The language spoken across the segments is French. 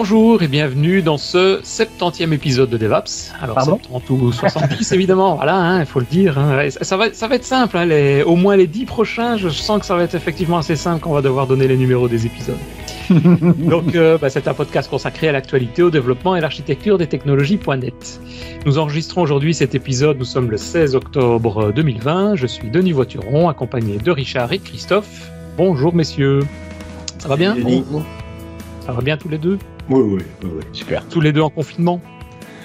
Bonjour et bienvenue dans ce 70e épisode de DevApps. Alors Pardon 70 ou 70 évidemment, voilà, il faut le dire. hein. Ça, va, ça va être simple, hein, les- au moins les 10 prochains, je sens que ça va être effectivement assez simple quand on va devoir donner les numéros des épisodes. Donc euh, bah, c'est un podcast consacré à l'actualité, au développement et à l'architecture des technologies.net. Nous enregistrons aujourd'hui cet épisode, nous sommes le 16 octobre 2020, je suis Denis Voituron, accompagné de Richard et Christophe. Bonjour messieurs, ça va bien Ça va bien tous les deux? Oui, oui, oui, oui. Super. Tous les deux en confinement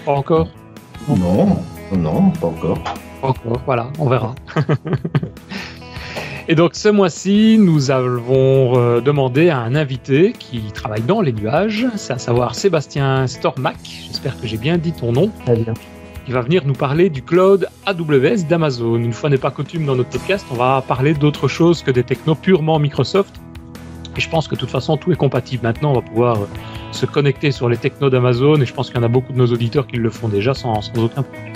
Pas encore Non, non, pas encore. Pas encore, voilà, on verra. Et donc ce mois-ci, nous avons euh, demandé à un invité qui travaille dans les nuages, c'est à savoir Sébastien Stormac, j'espère que j'ai bien dit ton nom, Très bien. qui va venir nous parler du cloud AWS d'Amazon. Une fois n'est pas coutume dans notre podcast, on va parler d'autre chose que des technos purement Microsoft. Et je pense que de toute façon, tout est compatible. Maintenant, on va pouvoir euh, se connecter sur les technos d'Amazon et je pense qu'il y en a beaucoup de nos auditeurs qui le font déjà sans, sans aucun problème.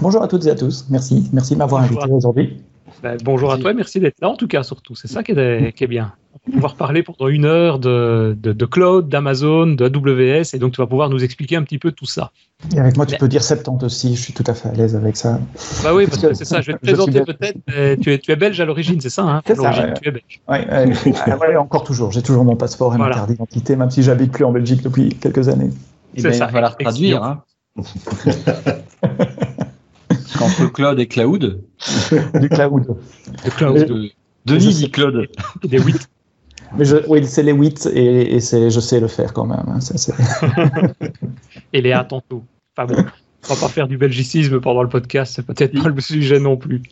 Bonjour à toutes et à tous. Merci. Merci de m'avoir invité aujourd'hui. Ben, bonjour à toi et merci d'être là en tout cas surtout. C'est ça qui est, qui est bien. On va pouvoir parler pendant une heure de, de, de cloud, d'Amazon, de AWS et donc tu vas pouvoir nous expliquer un petit peu tout ça. Et avec moi, tu Mais- peux dire 70 aussi. Je suis tout à fait à l'aise avec ça. Bah oui, parce que c'est ça, je vais te présenter peut-être. Tu es, tu es belge à l'origine, c'est ça hein? C'est À ça, l'origine, ouais. tu es belge. Ouais, ouais, Ah, ouais, encore toujours. J'ai toujours mon passeport et Voilà. ma carte d'identité, même si j'habite plus en Belgique depuis quelques années. C'est Eh ben, ça, il va falloir effectivement. traduire. Hein. Qu'entre cloud et cloud, Du cloud. De cloud, Denis dit cloud. des 8. Mais oui, c'est les 8 et, je sais le faire quand même. hein. Et les A tantôt. Enfin bon, on va pas faire du belgicisme pendant le podcast, c'est peut-être pas le sujet non plus.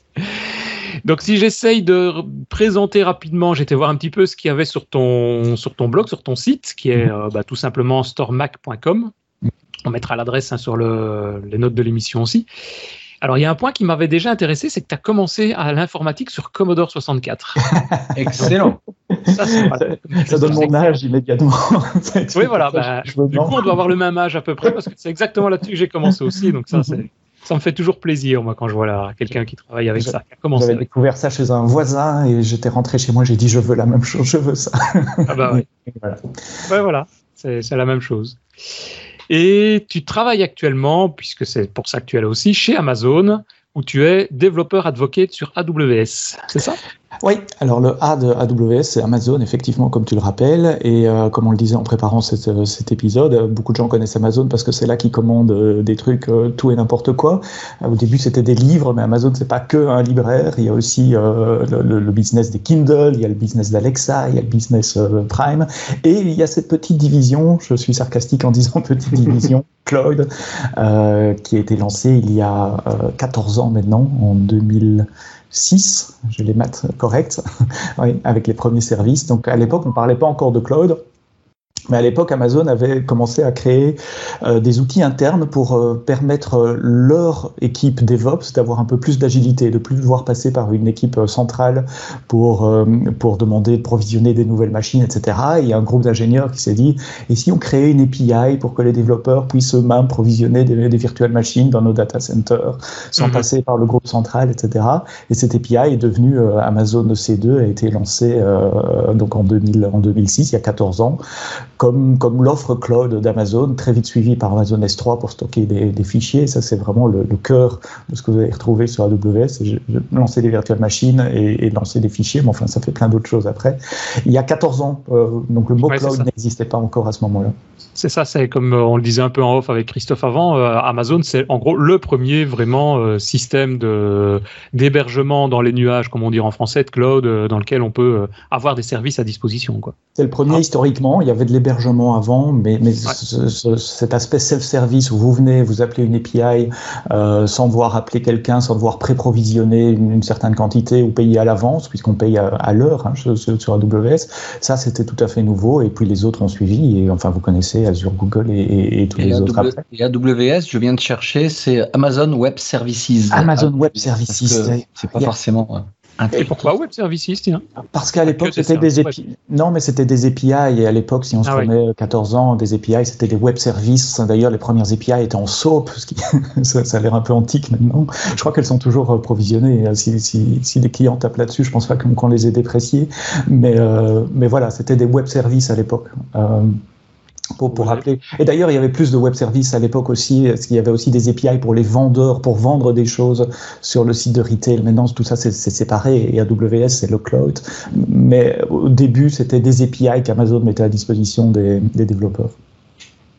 Donc si j'essaye de présenter rapidement, j'étais voir un petit peu ce qu'il y avait sur ton, blog, sur ton site, qui est euh, bah, tout simplement storemac.com. On mettra l'adresse hein, sur le- les notes de l'émission aussi. Alors il y a un point qui m'avait déjà intéressé, c'est que tu as commencé à l'informatique sur Commodore 64. Excellent. Ça, ça donne mon âge immédiatement. Oui, voilà. bah, du coup, on doit avoir le même âge à peu près parce que c'est exactement là-dessus que j'ai commencé aussi. Donc ça, c'est, ça me fait toujours plaisir, moi, quand je vois là, quelqu'un qui travaille avec ça, J'avais découvert ça chez un voisin et j'étais rentré chez moi. J'ai dit, je veux la même chose, je veux ça. Ah bah ouais. Voilà. Ouais, voilà. C'est la même chose. Et tu travailles actuellement, puisque c'est pour ça que tu es là aussi, chez Amazon, où tu es développeur advocate sur AWS. C'est ça? Oui, alors le A de AWS, c'est Amazon, effectivement, comme tu le rappelles. Et euh, comme on le disait en préparant cet, euh, cet épisode, euh, beaucoup de gens connaissent Amazon parce que c'est là qu'ils commandent euh, des trucs, euh, tout et n'importe quoi. Au début, c'était des livres, mais Amazon, c'est pas que un libraire. Il y a aussi euh, le, le- le business des Kindle, il y a le business d'Alexa, il y a le business Prime. Et il y a cette petite division, je suis sarcastique en disant petite division, Cloud, euh, qui a été lancée il y a euh, 14 ans maintenant, en 2006, j'ai les maths correctes, avec les premiers services. Donc à l'époque, on ne parlait pas encore de cloud. Mais à l'époque, Amazon avait commencé à créer euh, des outils internes pour euh, permettre euh, leur équipe DevOps d'avoir un peu plus d'agilité, de plus devoir passer par une équipe euh, centrale pour, euh, pour demander de provisionner des nouvelles machines, etc. Et il y a un groupe d'ingénieurs qui s'est dit, et si on créait une API pour que les développeurs puissent eux-mêmes provisionner des, des virtual machines dans nos data centers sans Mhm. passer par le groupe central, etc. Et cette API est devenue Amazon EC2, a été lancée donc en, 2000, en 2006, il y a 14 ans, comme, comme l'offre cloud d'Amazon, très vite suivie par Amazon S3 pour stocker des, des fichiers. Ça, c'est vraiment le, le cœur de ce que vous allez retrouver sur AWS. C'est je- je- lancer des virtual machines et, et lancer des fichiers, mais enfin, ça fait plein d'autres choses après. Il y a 14 ans, euh, donc le mot Ouais, cloud n'existait pas encore à ce moment-là. C'est ça, c'est comme euh, on le disait un peu en off avec Christophe avant, euh, Amazon, c'est en gros le premier vraiment euh, système d'hébergement dans les nuages, comme on dit en français, de cloud, dans lequel on peut avoir des services à disposition. C'est le premier Ah. historiquement. Il y avait de l'hébergement avant, mais, mais ce- ce- cet aspect self-service où vous venez, vous appelez une API euh, sans devoir appeler quelqu'un, sans devoir pré-provisionner une, une certaine quantité ou payer à l'avance, puisqu'on paye à, à l'heure hein, sur, AWS. Ça, c'était tout à fait nouveau. Et puis les autres ont suivi. Et enfin, vous connaissez Azure, Google et, et- et tous Et, les autres après. et AWS, je viens de chercher, c'est Amazon Web Services. Amazon Web Services. C'est pas forcément. Et pourquoi web services tiens Parce qu'à l'époque, c'était des API. Non, mais c'était des API. Et à l'époque, si on se Ah oui. prenait 14 ans, des API, c'était des web services. D'ailleurs, les premières API étaient en SOAP, ce qui ça, ça a l'air un peu antique maintenant. Je crois qu'elles sont toujours euh, provisionnées. Si, si, si les clients tapent là-dessus, je pense pas qu'on les ait dépréciées. Mais, euh, mais voilà, c'était des web services à l'époque. Euh, pour, pour Ouais. rappeler. Et d'ailleurs, il y avait plus de web services à l'époque aussi, parce qu'il y avait aussi des API pour les vendeurs, pour vendre des choses sur le site de retail. Maintenant, tout ça, c'est séparé, et AWS, c'est le cloud. Mais au début, c'était des API qu'Amazon mettait à disposition des, des développeurs.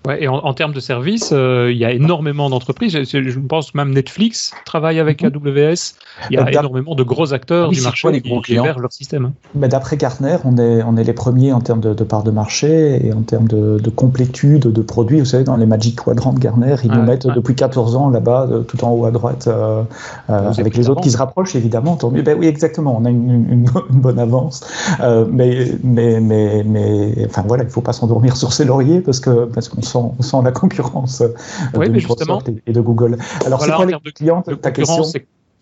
Ouais, et en, en termes de services, euh, il y a énormément d'entreprises. Je, je pense même Netflix travaille avec Mhm. AWS. Il y a Euh, énormément de gros acteurs Ah oui, du marché quoi les qui gros clients gèrent leur système. hein. Mais d'après Gartner, on est, on est les premiers en termes de, de part de marché et en termes de, de complétude de produits. Vous savez, dans les Magic Quadrant de Gartner, ils nous mettent ouais. depuis 14 ans là-bas, de- tout en haut à droite, euh, euh, avec les autres qui se rapprochent, évidemment. Tant mieux. Ben oui, exactement. On a une, une- une bonne- avance. Euh, mais, mais, mais, mais, enfin voilà, il ne faut pas s'endormir sur ses lauriers parce que parce qu'on sent, on sent la concurrence euh, Oui, de Microsoft et, et de Google. Alors, Voilà, c'est quoi en les termes de- clients De Ta question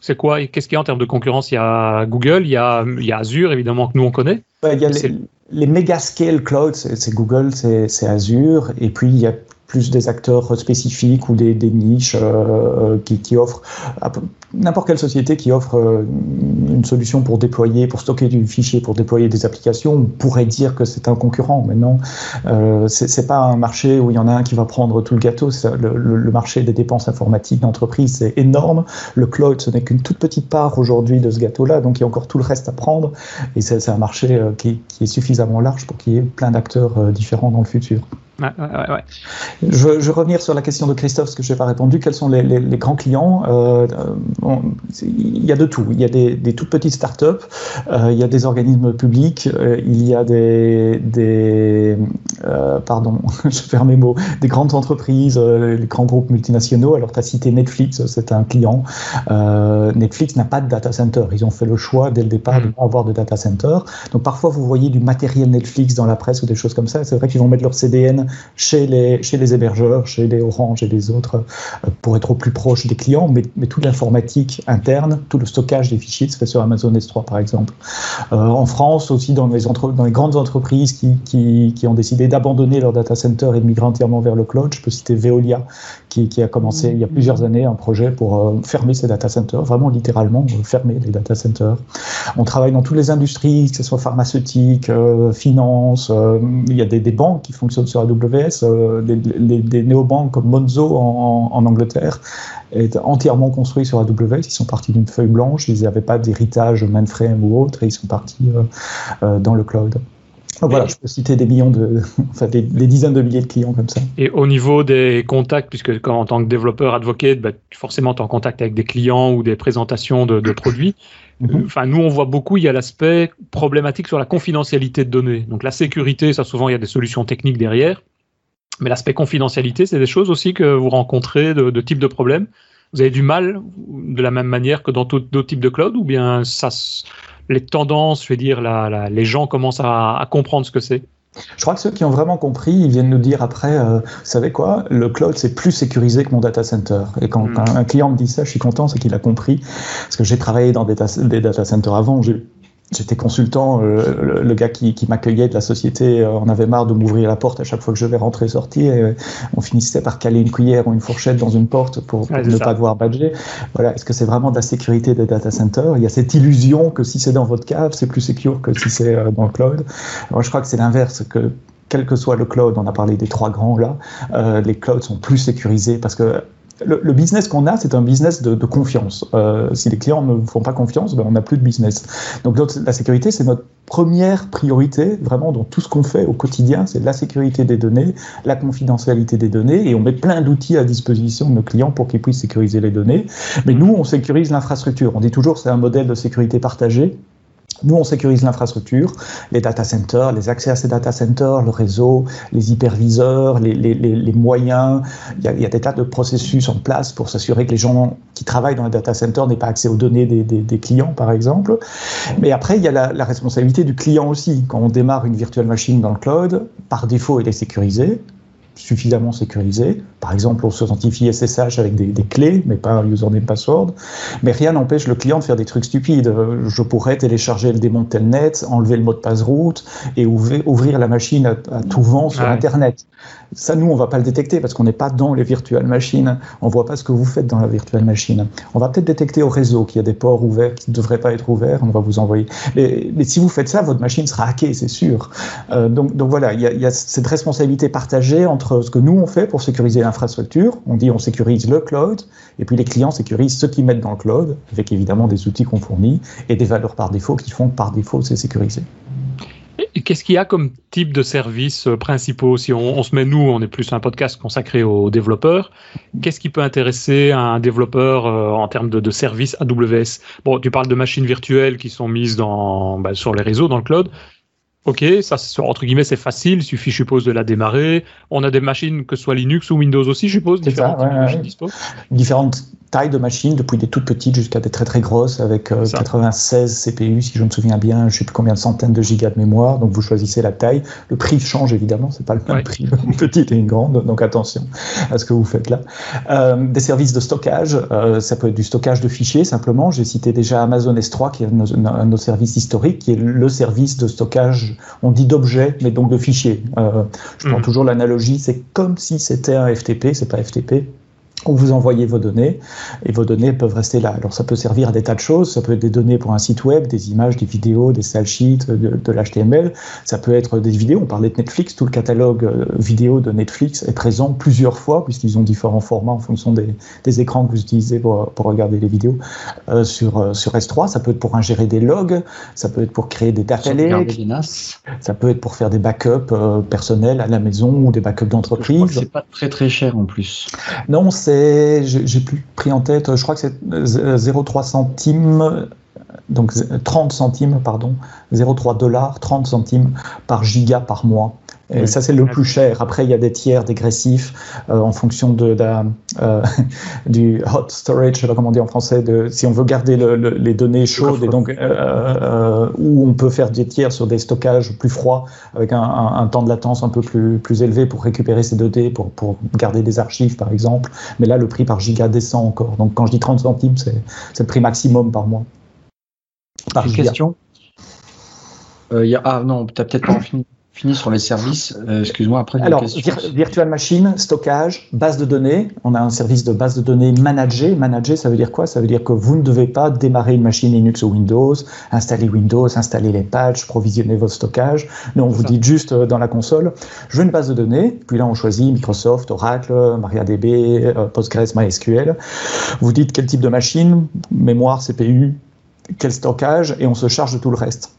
c'est- quoi Qu'est-ce qu'il y a en termes de concurrence? Il y a Google, il y a, il y a Azure, évidemment, que nous on connaît. Il y a les, les méga scale cloud, c'est Google, c'est Azure, et puis il y a plus des acteurs spécifiques ou des, niches euh, euh, qui, offrent n'importe quelle société qui offre euh, une solution pour déployer, pour stocker du fichier, pour déployer des applications, on pourrait dire que c'est un concurrent. Mais non, euh, c'est pas un marché où il y en a un qui va prendre tout le gâteau. Le, marché des dépenses informatiques d'entreprise, c'est énorme. Le cloud, ce n'est qu'une toute petite part aujourd'hui de ce gâteau-là, donc il y a encore tout le reste à prendre. Et c'est un marché qui, est suffisamment large pour qu'il y ait plein d'acteurs différents dans le futur. Ouais, ouais, ouais, ouais. Je, je vais revenir sur la question de Christophe, ce que je n'ai pas répondu. Quels sont les, les- les grands clients? Euh, on- Il y a de tout. Il y a des, des toutes petites startups, euh, il y a des organismes publics, euh, il y a des, des pardon, je perds mes mots, des grandes entreprises, les grands groupes multinationaux. Alors, tu as cité Netflix, c'est un client. Netflix n'a pas de data center. Ils ont fait le choix dès le départ de Mm. ne pas avoir de data center. Donc, parfois, vous voyez du matériel Netflix dans la presse ou des choses comme ça. C'est vrai qu'ils vont mettre leur CDN chez les, chez les hébergeurs, chez les Orange et les autres, euh, pour être au plus proche des clients, mais, mais toute l'informatique interne, tout le stockage des fichiers se fait sur Amazon S3 par exemple. Euh, en France aussi, dans les, entre- dans les grandes entreprises qui, qui, qui ont décidé d'abandonner leur data center et de migrer entièrement vers le cloud, je peux citer Veolia, qui, qui a commencé il y a plusieurs années un projet pour euh, fermer ses data centers, vraiment littéralement fermer les data centers. On travaille dans toutes les industries, que ce soit pharmaceutique, euh, finance, il y a des, des banques qui fonctionnent sur AWS, euh, des, des- des néobanques comme Monzo en, en Angleterre est entièrement construit sur AWS. Ils sont partis d'une feuille blanche, ils n'avaient pas d'héritage mainframe ou autre, et ils sont partis euh, euh, dans le cloud. Donc voilà, je peux citer des millions de, enfin des, des dizaines de milliers de clients comme ça. Et au niveau des contacts, puisque quand, en tant que développeur advocate, bah, forcément tu es en contact avec des clients ou des présentations de, de produits. Mhm. Enfin, nous on voit beaucoup, il y a l'aspect problématique sur la confidentialité de données. Donc la sécurité, ça souvent il y a des solutions techniques derrière. Mais l'aspect confidentialité, c'est des choses aussi que vous rencontrez de, de types de problèmes. Vous avez du mal de la même manière que dans d'autres types de cloud ou bien ça, les tendances, je vais dire, la, la- les gens commencent à, à comprendre ce que c'est? Je crois que ceux qui ont vraiment compris, ils viennent nous dire après, euh, vous savez quoi, le cloud c'est plus sécurisé que mon data center. Et quand, Mm. quand un client me dit ça, je suis content, c'est qu'il a compris. Parce que j'ai travaillé dans des data, des data centers avant, j'ai- J'étais consultant, euh, le, le gars qui, qui m'accueillait de la société euh, en avait marre de m'ouvrir la porte à chaque fois que je devais rentrer et sortir. Et, euh, on finissait par caler une cuillère ou une fourchette dans une porte pour, pour Ouais, c'est ne ça. pas devoir badger. Voilà, est-ce que c'est vraiment de la sécurité des data centers? Il y a cette illusion que si c'est dans votre cave, c'est plus secure que si c'est dans le cloud. Moi, je crois que c'est l'inverse, que quel que soit le cloud, on a parlé des trois grands là, euh, les clouds sont plus sécurisés parce que le, business qu'on a, c'est un business de, confiance. Euh, si les clients ne font pas confiance, ben, on n'a plus de business. Donc la sécurité, c'est notre première priorité, vraiment dans tout ce qu'on fait au quotidien, c'est la sécurité des données, la confidentialité des données, et on met plein d'outils à disposition de nos clients pour qu'ils puissent sécuriser les données. Mais nous, on sécurise l'infrastructure. On dit toujours c'est un modèle de sécurité partagée. Nous, on sécurise l'infrastructure, les data centers, les accès à ces data centers, le réseau, les hyperviseurs, les, les, les, moyens. Il y, a, des tas de processus en place pour s'assurer que les gens qui travaillent dans les data centers n'aient pas accès aux données des, des, clients, par exemple. Mais après, il y a la, la, responsabilité du client aussi. Quand on démarre une virtual machine dans le cloud, par défaut, elle est sécurisée. Suffisamment sécurisé. Par exemple, on s'authentifie SSH avec des, des, clés, mais pas un username password. Mais rien n'empêche le client de faire des trucs stupides. Je pourrais télécharger le démon telnet, enlever le mot de passe route et ouvrir, ouvrir la machine à, à tout vent sur Ouais. Internet. Ça, nous, on va pas le détecter parce qu'on n'est pas dans les virtual machines. On voit pas ce que vous faites dans la virtual machine. On va peut-être détecter au réseau qu'il y a des ports ouverts qui ne devraient pas être ouverts. On va vous envoyer. Mais, mais si vous faites ça, votre machine sera hackée, c'est sûr. Euh, donc, donc voilà, il y, a, il y a cette responsabilité partagée entre ce que nous on fait pour sécuriser l'infrastructure. On dit on sécurise le cloud, et puis les clients sécurisent ce qu'ils mettent dans le cloud, avec évidemment des outils qu'on fournit et des valeurs par défaut qui font que par défaut c'est sécurisé. Qu'est-ce qu'il y a comme type de services euh, principaux? Si on, on se met, nous, on est plus un podcast consacré aux développeurs, qu'est-ce qui peut intéresser un développeur euh, en termes de, de services AWS Bon, tu parles de machines virtuelles qui sont mises dans, bah, sur les réseaux, dans le cloud. Ok, ça, c'est- entre guillemets, c'est facile, il suffit, je suppose, de la démarrer. On a des machines, que ce soit Linux ou Windows aussi, je suppose, ça, différentes ouais, ouais. Différentes tailles de machines, depuis des toutes petites jusqu'à des très très grosses, avec euh, Ça. 96 CPU, si je me souviens bien, je sais plus combien de centaines de gigas de mémoire. Donc vous choisissez la taille. Le prix change évidemment, c'est pas le même Ouais. prix une petite et une grande, donc attention à ce que vous faites là. Euh, des services de stockage, euh, ça peut être du stockage de fichiers simplement. J'ai cité déjà Amazon S3 qui est nos, nos, nos services historiques, qui est le service de stockage, on dit d'objets, mais donc de fichiers. Euh, je prends Mhm. toujours l'analogie, c'est comme si c'était un FTP, c'est pas FTP où vous envoyez vos données et vos données peuvent rester là. Alors ça peut servir à des tas de choses, ça peut être des données pour un site web, des images, des vidéos, des style sheets, de, de l'HTML, ça peut être des vidéos, on parlait de Netflix, tout le catalogue euh, vidéo de Netflix est présent plusieurs fois puisqu'ils ont différents formats en fonction des, des écrans que vous utilisez pour, pour regarder les vidéos. Euh, sur, euh, sur S3, ça peut être pour ingérer des logs, ça peut être pour créer des data lakes, ça peut être pour faire des backups euh, personnels à la maison ou des backups d'entreprise. c'est pas très très cher en plus. Non, c'est, j'ai plus pris en tête, je crois que c'est euh, 0,3 centimes, donc 30 centimes, pardon, 0,3 dollars, 30 centimes par giga par mois. Et Oui. ça, c'est le plus cher. Après, il y a des tiers dégressifs euh, en fonction de, la, euh, du hot storage, je sais pas comment on dit en français, de, si on veut garder le, le, les données chaudes, et donc, euh, euh, où on peut faire des tiers sur des stockages plus froids, avec un, un, un temps de latence un peu plus, plus élevé pour récupérer ces données, pour, pour garder des archives, par exemple. Mais là, le prix par giga descend encore. Donc, quand je dis 30 centimes, c'est le prix maximum par mois. Par Une question euh, y a... Ah non, tu peut-être pas fini, sur les services. Euh, Excuse-moi, après. Alors, vir virtual machine, stockage, base de données. On a un service de base de données managé. Manager, ça veut dire quoi? Ça veut dire que vous ne devez pas démarrer une machine Linux ou Windows, installer Windows, installer les patchs, provisionner votre stockage. Non, on vous dit juste euh, dans la console, je veux une base de données. Puis là, on choisit Microsoft, Oracle, MariaDB, euh, Postgres, MySQL. Vous dites quel type de machine, mémoire, CPU, quel stockage, et on se charge de tout le reste.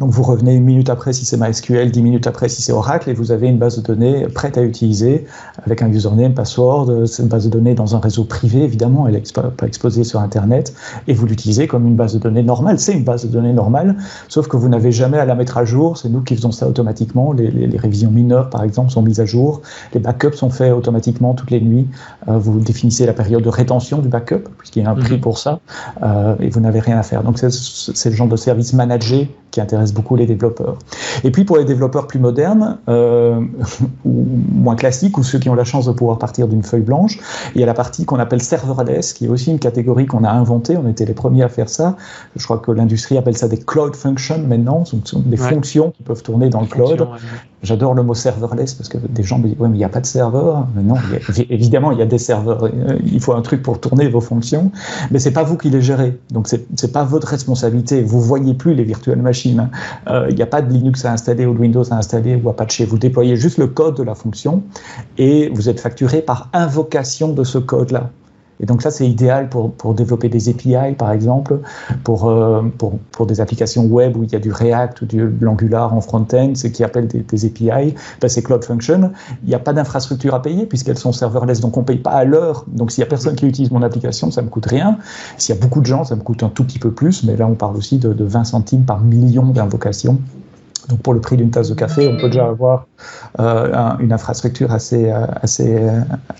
Donc vous revenez une minute après si c'est MySQL, dix minutes après si c'est Oracle, et vous avez une base de données prête à utiliser avec un username, password. C'est une base de données dans un réseau privé, évidemment, elle n'est pas exposée sur Internet, et vous l'utilisez comme une base de données normale. C'est une base de données normale, sauf que vous n'avez jamais à la mettre à jour. C'est nous qui faisons ça automatiquement. Les, les, les, révisions mineures, par exemple, sont mises à jour. Les backups sont faits automatiquement toutes les nuits. Euh, vous définissez la période de rétention du backup, puisqu'il y a un prix mmh. pour ça, euh, et vous n'avez rien à faire. Donc c'est le genre de service managé qui intéresse beaucoup les développeurs. Et puis pour les développeurs plus modernes, euh, ou moins classiques, ou ceux qui ont la chance de pouvoir partir d'une feuille blanche, il y a la partie qu'on appelle serverless, qui est aussi une catégorie qu'on a inventée, on était les premiers à faire ça. Je crois que l'industrie appelle ça des cloud functions maintenant, ce sont des ouais. fonctions qui peuvent tourner dans le cloud. Ouais. J'adore le mot serverless parce que des gens me disent ouais mais il n'y a pas de serveur. Mais non, évidemment il y a des serveurs. Il faut un truc pour tourner vos fonctions, mais c'est pas vous qui les gérez. Donc c'est c'est pas votre responsabilité. Vous voyez plus les virtuelles machines. Euh, il n'y a pas de Linux à installer ou de Windows à installer ou Apache. Vous déployez juste le code de la fonction et vous êtes facturé par invocation de ce code là. Et donc ça, c'est idéal pour, pour développer des API, par exemple, pour, euh, pour, pour des applications web où il y a du React ou de l'Angular en front-end, ce qui appelle des, des API. Ben, c'est Cloud Function. Il n'y a pas d'infrastructure à payer puisqu'elles sont serverless, donc on ne paye pas à l'heure. Donc s'il n'y a personne qui utilise mon application, ça me coûte rien. S'il y a beaucoup de gens, ça me coûte un tout petit peu plus, mais là, on parle aussi de, de 20 centimes par million d'invocations. Donc pour le prix d'une tasse de café, on peut déjà avoir euh, un, une infrastructure assez, assez,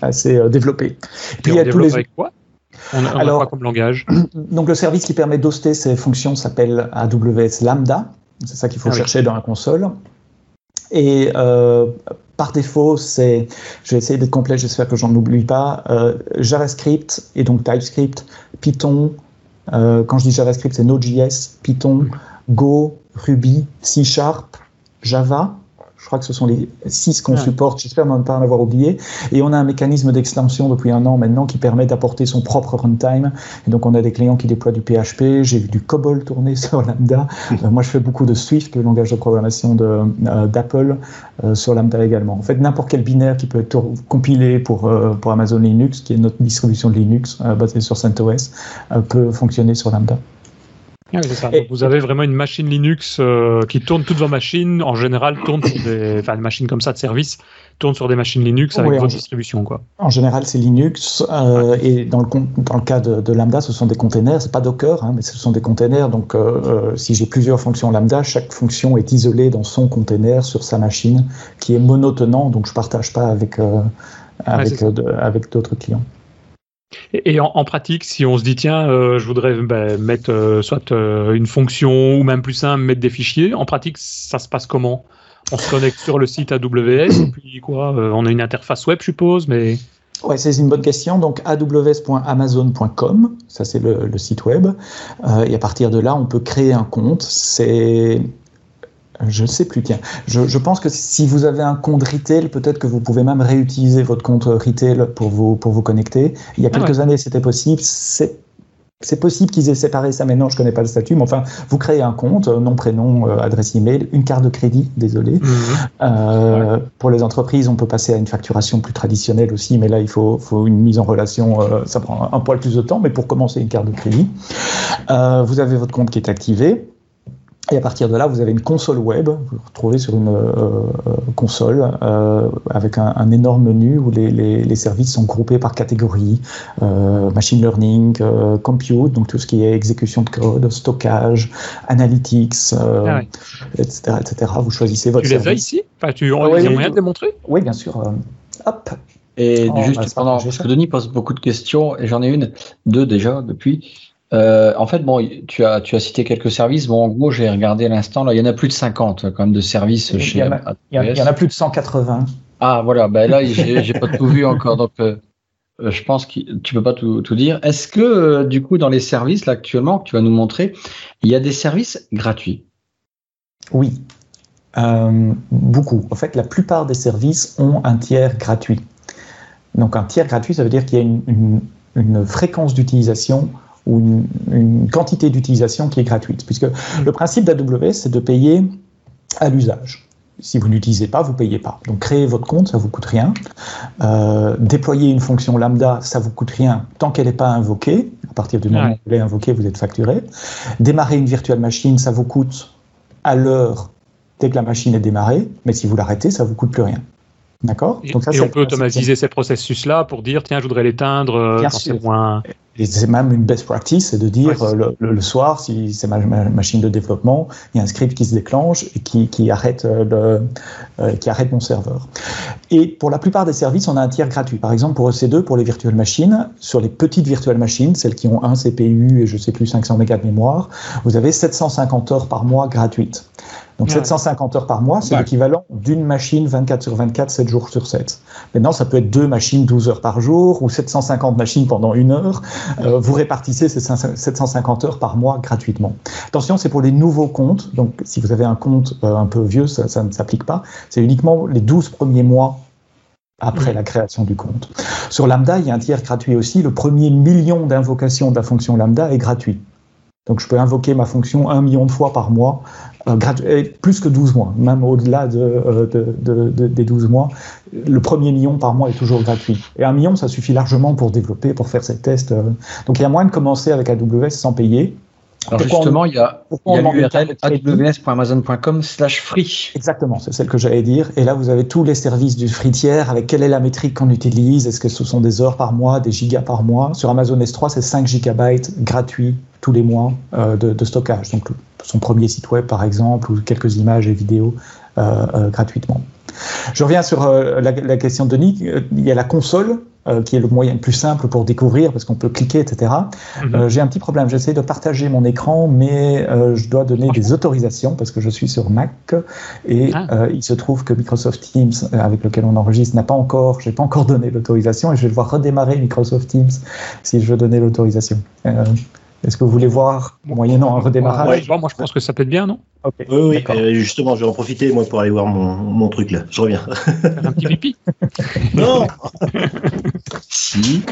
assez euh, développée. Puis, il y a tous les avec quoi? On a, on Alors, a quoi comme langage? Donc le service qui permet d'hoster ces fonctions s'appelle AWS Lambda. C'est ça qu'il faut ah, chercher oui. dans la console. Et euh, par défaut, c'est, je vais essayer d'être complet, j'espère que j'en oublie pas, euh, JavaScript et donc TypeScript, Python, euh, quand je dis JavaScript, c'est Node.js, Python, Go, Ruby, C Sharp, Java, je crois que ce sont les six qu'on supporte. J'espère ne pas en avoir oublié. Et on a un mécanisme d'extension depuis un an maintenant qui permet d'apporter son propre runtime. Et donc, on a des clients qui déploient du PHP. J'ai vu du COBOL tourner sur Lambda. Euh, moi, je fais beaucoup de Swift, le langage de programmation euh, d'Apple, euh, sur Lambda également. En fait, n'importe quel binaire qui peut être compilé pour, pour Amazon Linux, qui est notre distribution de Linux basée sur CentOS, peut fonctionner sur Lambda vous avez vraiment une machine Linux euh, qui tourne toutes vos machines, en général, tourne sur des, enfin, une machine comme ça de service tourne sur des machines Linux avec votre distribution, quoi. En général, c'est Linux, euh, et dans le, dans le cas de, Lambda, ce sont des containers, c'est pas Docker, hein, mais ce sont des containers, donc euh, si j'ai plusieurs fonctions Lambda, chaque fonction est isolée dans son container sur sa machine, qui est monotenant, donc je partage pas avec, avec, avec d'autres clients. Et, en, pratique, si on se dit tiens, euh, je voudrais ben, mettre euh, soit euh, une fonction ou même plus simple, mettre des fichiers, en pratique, ça se passe comment? On se connecte sur le site AWS et puis quoi On a une interface web, je suppose, mais. C'est une bonne question. Donc aws.amazon.com, ça c'est le, site web. et à partir de là, on peut créer un compte. C'est je ne sais plus, tiens. Je, pense que si vous avez un compte retail, peut-être que vous pouvez même réutiliser votre compte retail pour vous, pour vous connecter. Il y a ah quelques années, c'était possible. C'est possible qu'ils aient séparé ça maintenant, je ne connais pas le statut, mais enfin, vous créez un compte, euh, nom, prénom, euh, adresse email, une carte de crédit, désolé. Mhm. Euh, pour les entreprises, on peut passer à une facturation plus traditionnelle aussi, mais là, il faut, faut une mise en relation, ça prend un, un, poil plus de temps, mais pour commencer, une carte de crédit. vous avez votre compte qui est activé. Et à partir de là, vous avez une console web, vous vous retrouvez sur une euh, euh, console euh, avec un, énorme menu où les, les, services sont groupés par catégorie, machine learning, compute, donc tout ce qui est exécution de code, stockage, analytics, ah etc., etc. Vous choisissez votre tu les as ici? Enfin, tu, as moyen de les montrer? Oui, bien sûr. hop. Et oh, juste pendant, parce que Denis pose beaucoup de questions, et j'en ai une, deux déjà depuis. Euh, en fait, bon, tu as, tu as cité quelques services. Bon, en gros, j'ai regardé à l'instant, là, il y en a plus de 50 quand même de services il chez il y en a plus de 180. Ah, voilà, ben là, j'ai pas tout vu encore, donc euh, euh, je pense que tu peux pas tout, tout dire. Est-ce que, du coup, dans les services, là, actuellement, que tu vas nous montrer, il y a des services gratuits? Oui, beaucoup. En fait, la plupart des services ont un tiers gratuit. Donc, un tiers gratuit, ça veut dire qu'il y a une, une, une fréquence d'utilisation ou une, quantité d'utilisation qui est gratuite. Puisque le principe d'AWS, c'est de payer à l'usage. Si vous n'utilisez pas, vous ne payez pas. Donc créer votre compte, ça ne vous coûte rien. Euh, déployer une fonction lambda, ça ne vous coûte rien tant qu'elle n'est pas invoquée. À partir du moment où vous l'avez invoquée, vous êtes facturé. Démarrer une virtual machine, ça vous coûte à l'heure dès que la machine est démarrée. Mais si vous l'arrêtez, ça ne vous coûte plus rien. D'accord? Donc ça, et on peut automatiser ces processus-là pour dire tiens, je voudrais l'éteindre euh, quand c'est moins. Et c'est même une best practice, c'est de dire euh, le, soir, si c'est ma, machine de développement, il y a un script qui se déclenche et qui, qui arrête, euh, le, qui arrête mon serveur. Et pour la plupart des services, on a un tiers gratuit. Par exemple, pour EC2, pour les virtual machines, sur les petites virtual machines, celles qui ont un CPU et je sais plus 500 mégas de mémoire, vous avez 750 heures par mois gratuites. Donc 750 heures par mois, c'est l'équivalent d'une machine 24 sur 24, 7 jours sur 7. Maintenant, ça peut être deux machines 12 heures par jour ou 750 machines pendant une heure. Euh, vous répartissez ces 750 heures par mois gratuitement. Attention, c'est pour les nouveaux comptes. Donc si vous avez un compte euh, un peu vieux, ça, ça ne s'applique pas. C'est uniquement les 12 premiers mois après la création du compte. Sur Lambda, il y a un tiers gratuit aussi. Le premier million d'invocations de la fonction Lambda est gratuit. Donc je peux invoquer ma fonction un million de fois par mois, euh, plus que 12 mois, même au-delà euh, de, des 12 mois. Le premier million par mois est toujours gratuit. Et un million, ça suffit largement pour développer, pour faire ces tests. Euh. Donc il y a moyen de commencer avec AWS sans payer. Alors justement, il y a, l'URL aws.amazon.com slash free. Exactement, c'est celle que j'allais dire. Et là, vous avez tous les services du free tiers avec quelle est la métrique qu'on utilise? Est-ce que ce sont des heures par mois, des gigas par mois? Sur Amazon S3, c'est 5 gigabytes gratuits tous les mois euh, de, stockage. Donc son premier site web, par exemple, ou quelques images et vidéos euh, euh, gratuitement. Je reviens sur la, question de Denis. Il y a la console euh, qui est le moyen le plus simple pour découvrir, parce qu'on peut cliquer, etc. Mhm. Euh, J'ai un petit problème. J'essaie de partager mon écran, mais euh, je dois donner des autorisations parce que je suis sur Mac et Ah. il se trouve que Microsoft Teams, avec lequel on enregistre, n'a pas encore, j'ai pas encore donné l'autorisation et je vais devoir redémarrer Microsoft Teams si je veux donner l'autorisation. Est-ce que vous voulez voir moyennant un redémarrage Ouais, bon, moi je pense que ça peut être bien, non? Oui, oui, euh, justement, je vais en profiter, moi, pour aller voir mon, mon truc là. Je reviens. Faire un petit pipi? non Si,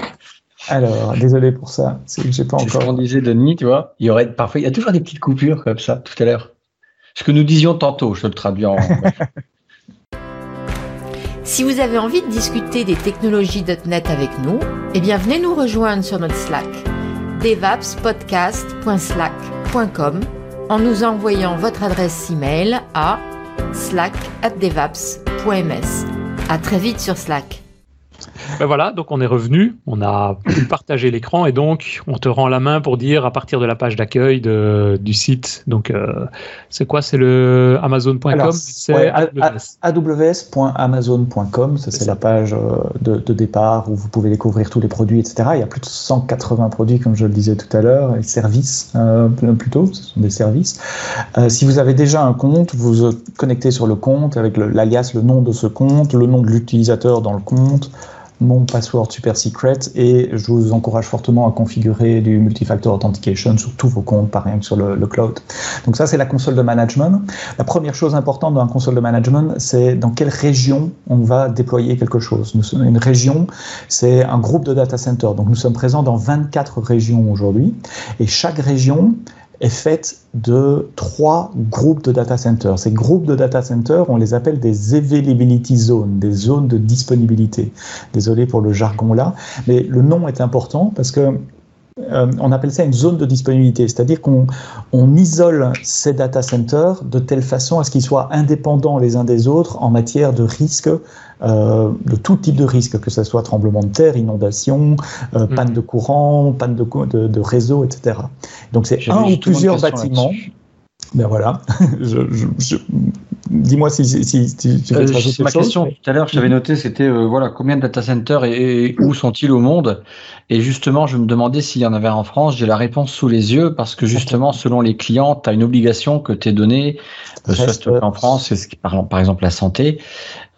Alors, désolé pour ça, c'est que j'ai pas c'est ce qu'on encore. disait Denis, tu vois. Il y aurait parfois, il y a toujours des petites coupures comme ça tout à l'heure. Ce que nous disions tantôt, je te le traduis en. Si vous avez envie de discuter des technologies .NET avec nous, eh bien venez nous rejoindre sur notre Slack devapspodcast.slack.com en nous envoyant votre adresse email à slack@devaps.ms. À très vite sur Slack. Ben voilà, donc on est revenu, on a pu partager l'écran et donc on te rend la main pour dire à partir de la page d'accueil du site. Donc euh, c'est quoi C'est le Amazon.com C'est ouais, aws.amazon.com, ça C'est la page euh, de, de départ où vous pouvez découvrir tous les produits, etc. Il y a plus de 180 produits, comme je le disais tout à l'heure, et services euh, plutôt, ce sont des services. Euh, si vous avez déjà un compte, vous vous connectez sur le compte avec le- l'alias, le nom de ce compte, le nom de l'utilisateur dans le compte, mon password super secret et je vous encourage fortement à configurer du multifactor authentication sur tous vos comptes, par exemple sur le, le cloud. Donc ça, c'est la console de management. La première chose importante dans la console de management, c'est dans quelle région on va déployer quelque chose. Nous sommes une région, c'est un groupe de data centers. Donc nous sommes présents dans 24 régions aujourd'hui et chaque région est faite de trois groupes de data centers. Ces groupes de data centers, on les appelle des availability zones, des zones de disponibilité. Désolé pour le jargon là, mais le nom est important parce que euh, on appelle ça une zone de disponibilité, c'est-à-dire qu'on on isole ces data centers de telle façon à ce qu'ils soient indépendants les uns des autres en matière de risque, euh, de tout type de risque, que ce soit tremblement de terre, inondation, euh, panne de courant, panne de, co- de, de réseau, etc. Donc c'est un ou plusieurs bâtiments. Ben voilà. je, je- je- Dis-moi si, si, si- si tu veux Euh, rajouter ma chose, question mais- tout à l'heure, je t'avais noté, c'était euh, voilà combien de data centers et, et où sont-ils au monde? Et justement, je me demandais s'il y en avait en France. J'ai la réponse sous les yeux parce que justement, selon les clients, tu as une obligation que tes données euh, soient en France, c'est ce qui par, par exemple la santé.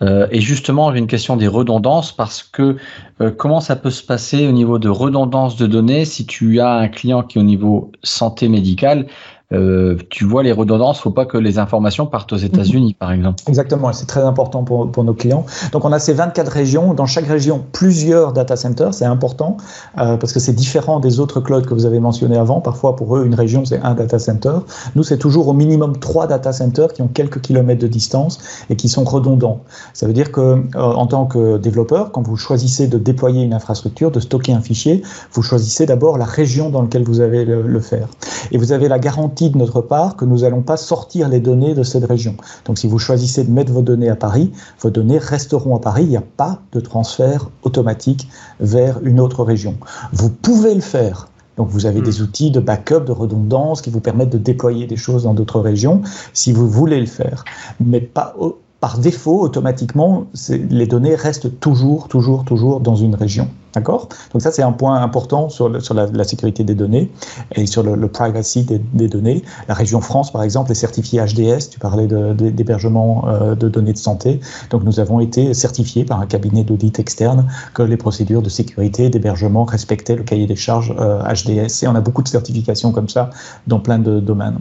Euh, et justement, j'ai une question des redondances parce que euh, comment ça peut se passer au niveau de redondance de données si tu as un client qui est au niveau santé médicale? Euh, tu vois les redondances, faut pas que les informations partent aux États-Unis, par exemple. Exactement, c'est très important pour, pour nos clients. Donc on a ces 24 régions, dans chaque région plusieurs data centers, c'est important euh, parce que c'est différent des autres clouds que vous avez mentionnés avant. Parfois pour eux une région c'est un data center. Nous c'est toujours au minimum trois data centers qui ont quelques kilomètres de distance et qui sont redondants. Ça veut dire que euh, en tant que développeur, quand vous choisissez de déployer une infrastructure, de stocker un fichier, vous choisissez d'abord la région dans laquelle vous allez le, le faire. Et vous avez la garantie de notre part que nous n'allons pas sortir les données de cette région. Donc si vous choisissez de mettre vos données à Paris, vos données resteront à Paris. Il n'y a pas de transfert automatique vers une autre région. Vous pouvez le faire. Donc vous avez Hmm. des outils de backup, de redondance qui vous permettent de déployer des choses dans d'autres régions si vous voulez le faire. Mais pas par défaut, automatiquement, les données restent toujours, toujours, toujours dans une région. Donc ça, c'est un point important sur, la, sécurité des données et sur le, privacy des, données. La région France, par exemple, est certifiée HDS. Tu parlais d'hébergement euh, de données de santé. Donc nous avons été certifiés par un cabinet d'audit externe que les procédures de sécurité d'hébergement respectaient le cahier des charges euh, HDS. Et on a beaucoup de certifications comme ça dans plein de domaines.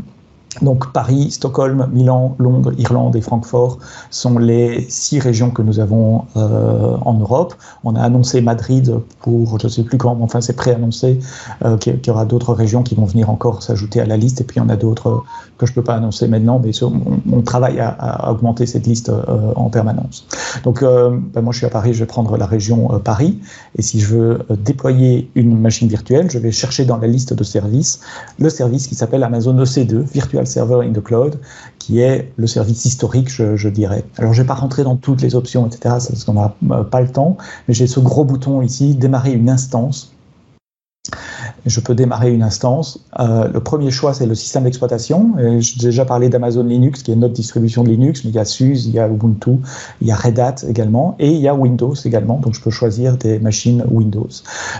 Donc Paris, Stockholm, Milan, Londres, Irlande et Francfort sont les six régions que nous avons euh, en Europe. On a annoncé Madrid pour je ne sais plus quand, mais enfin c'est préannoncé euh, qu'il y aura d'autres régions qui vont venir encore s'ajouter à la liste. Et puis il y en a d'autres que je ne peux pas annoncer maintenant, mais on, travaille à, augmenter cette liste euh, en permanence. Donc euh, ben moi je suis à Paris, je vais prendre la région euh, Paris. Et si je veux déployer une machine virtuelle, je vais chercher dans la liste de services le service qui s'appelle Amazon EC2, Virtual Server in the Cloud, qui est le service historique, je, dirais. Alors, je vais pas rentrer dans toutes les options, etc., parce qu'on n'a pas le temps, mais j'ai ce gros bouton ici, démarrer une instance. Je peux démarrer une instance. Euh, le premier choix, c'est le système d'exploitation. J'ai déjà parlé d'Amazon Linux, qui est notre distribution de Linux, mais il y a SUSE, il y a Ubuntu, il y a Red Hat également, et il y a Windows également. Donc, je peux choisir des machines Windows.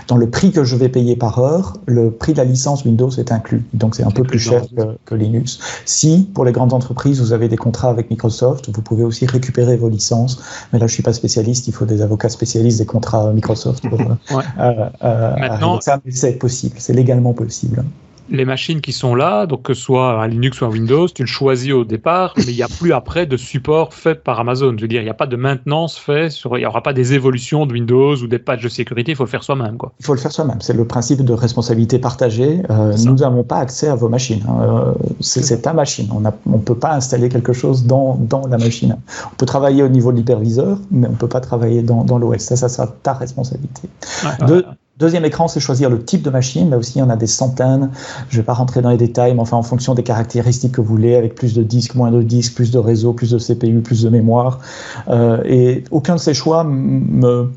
Dans le prix que je vais payer par heure, le prix de la licence Windows est inclus. Donc, c'est un peu plus cher que, que, Linux. Si, pour les grandes entreprises, vous avez des contrats avec Microsoft, vous pouvez aussi récupérer vos licences. Mais là, je suis pas spécialiste. Il faut des avocats spécialistes des contrats Microsoft pour ouais. euh, euh, Maintenant, ça, c'est possible c'est légalement possible. Les machines qui sont là, donc que ce soit un Linux ou un Windows, tu le choisis au départ, mais il n'y a plus après de support fait par Amazon. Je veux dire, il n'y a pas de maintenance fait sur, il n'y aura pas des évolutions de Windows ou des patchs de sécurité, il faut le faire soi-même. Il faut le faire soi-même. C'est le principe de responsabilité partagée. Euh, nous n'avons pas accès à vos machines. Hein. Euh, c'est ta machine. On ne peut pas installer quelque chose dans, dans, la machine. On peut travailler au niveau de l'hyperviseur, mais on ne peut pas travailler dans, dans l'OS. Ça, ça sera ta responsabilité. Ouais, de, Deuxième écran, c'est choisir le type de machine. Là aussi, il y en a des centaines. Je ne vais pas rentrer dans les détails, mais enfin, en fonction des caractéristiques que vous voulez, avec plus de disques, moins de disques, plus de réseau, plus de CPU, plus de mémoire. Euh, et aucun de ces choix me,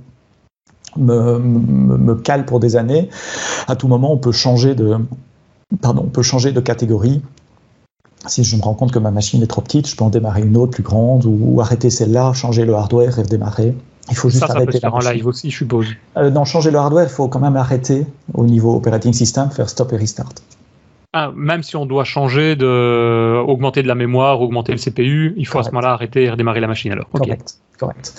me, cale pour des années. À tout moment, on peut changer de, pardon, on peut changer de catégorie. Si je me rends compte que ma machine est trop petite, je peux en démarrer une autre plus grande ou, ou arrêter celle-là, changer le hardware et redémarrer. Il faut juste ça, ça arrêter peut se faire en live aussi, je suppose. Euh, non, changer le hardware, il faut quand même arrêter au niveau operating system, faire stop et restart. Ah, même si on doit changer de augmenter de la mémoire, augmenter le CPU, il faut Correct. à ce moment-là arrêter et redémarrer la machine alors. Okay. Correct. Correct.